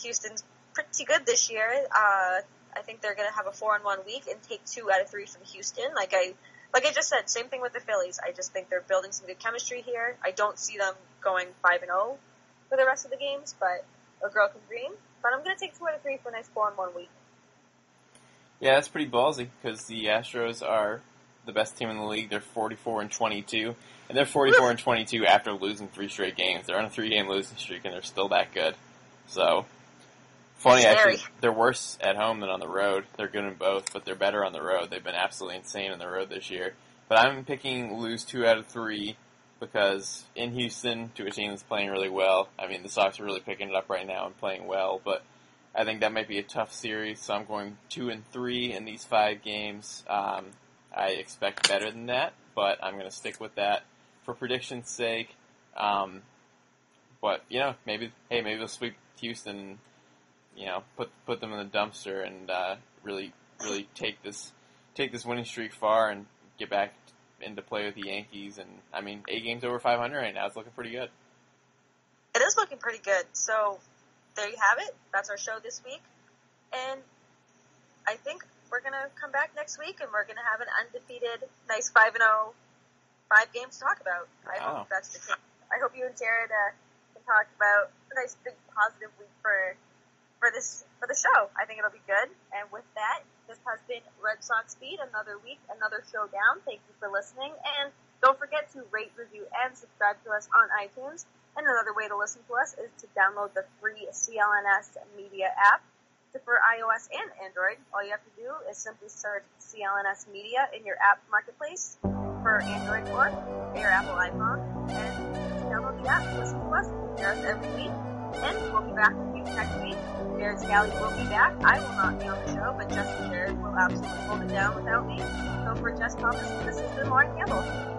Houston's pretty good this year. Uh, I think they're going to have a four and one week and take two out of three from Houston. Like I like I just said, same thing with the Phillies. I just think they're building some good chemistry here. I don't see them going five and zero for the rest of the games, but a girl can dream. But I'm going to take two out of three for a nice four and one week. Yeah, that's pretty ballsy because the Astros are the best team in the league. They're 44 and 22, and they're 44 and 22 after losing three straight games. They're on a three-game losing streak, and they're still that good. So, funny Scary. actually. They're worse at home than on the road. They're good in both, but they're better on the road. They've been absolutely insane on the road this year. But I'm picking lose two out of three because in Houston, to a team that's playing really well. I mean, the Sox are really picking it up right now and playing well, but I think that might be a tough series, so I'm going two and three in these five games. Um, I expect better than that, but I'm going to stick with that for prediction's sake. Um, but you know, maybe hey, maybe they'll sweep Houston. You know, put put them in the dumpster and uh, really really take this take this winning streak far and get back into play with the Yankees. And I mean, eight games over 500 right now. It's looking pretty good. It is looking pretty good. So there you have it. That's our show this week. And I think we're going to come back next week and we're going to have an undefeated, nice 5 and 0, five games to talk about. I Wow. hope that's the case. I hope you and Jared uh, can talk about a nice, big, positive week for for this for the show. I think it'll be good. And with that, this has been Red Sox Beat. Another week, another showdown. Thank you for listening, and don't forget to rate, review, and subscribe to us on iTunes. And another way to listen to us is to download the free CLNS Media app. So for iOS and Android, all you have to do is simply search CLNS Media in your app marketplace for Android or your Apple iPhone, and download the app. Listen to us. Hear us every week. And we'll be back with you next week. Jared Scally will be back. I will not be on the show, but Justin Jared will absolutely hold it down without me. So for Jess Thomas, this has been Lauren Campbell.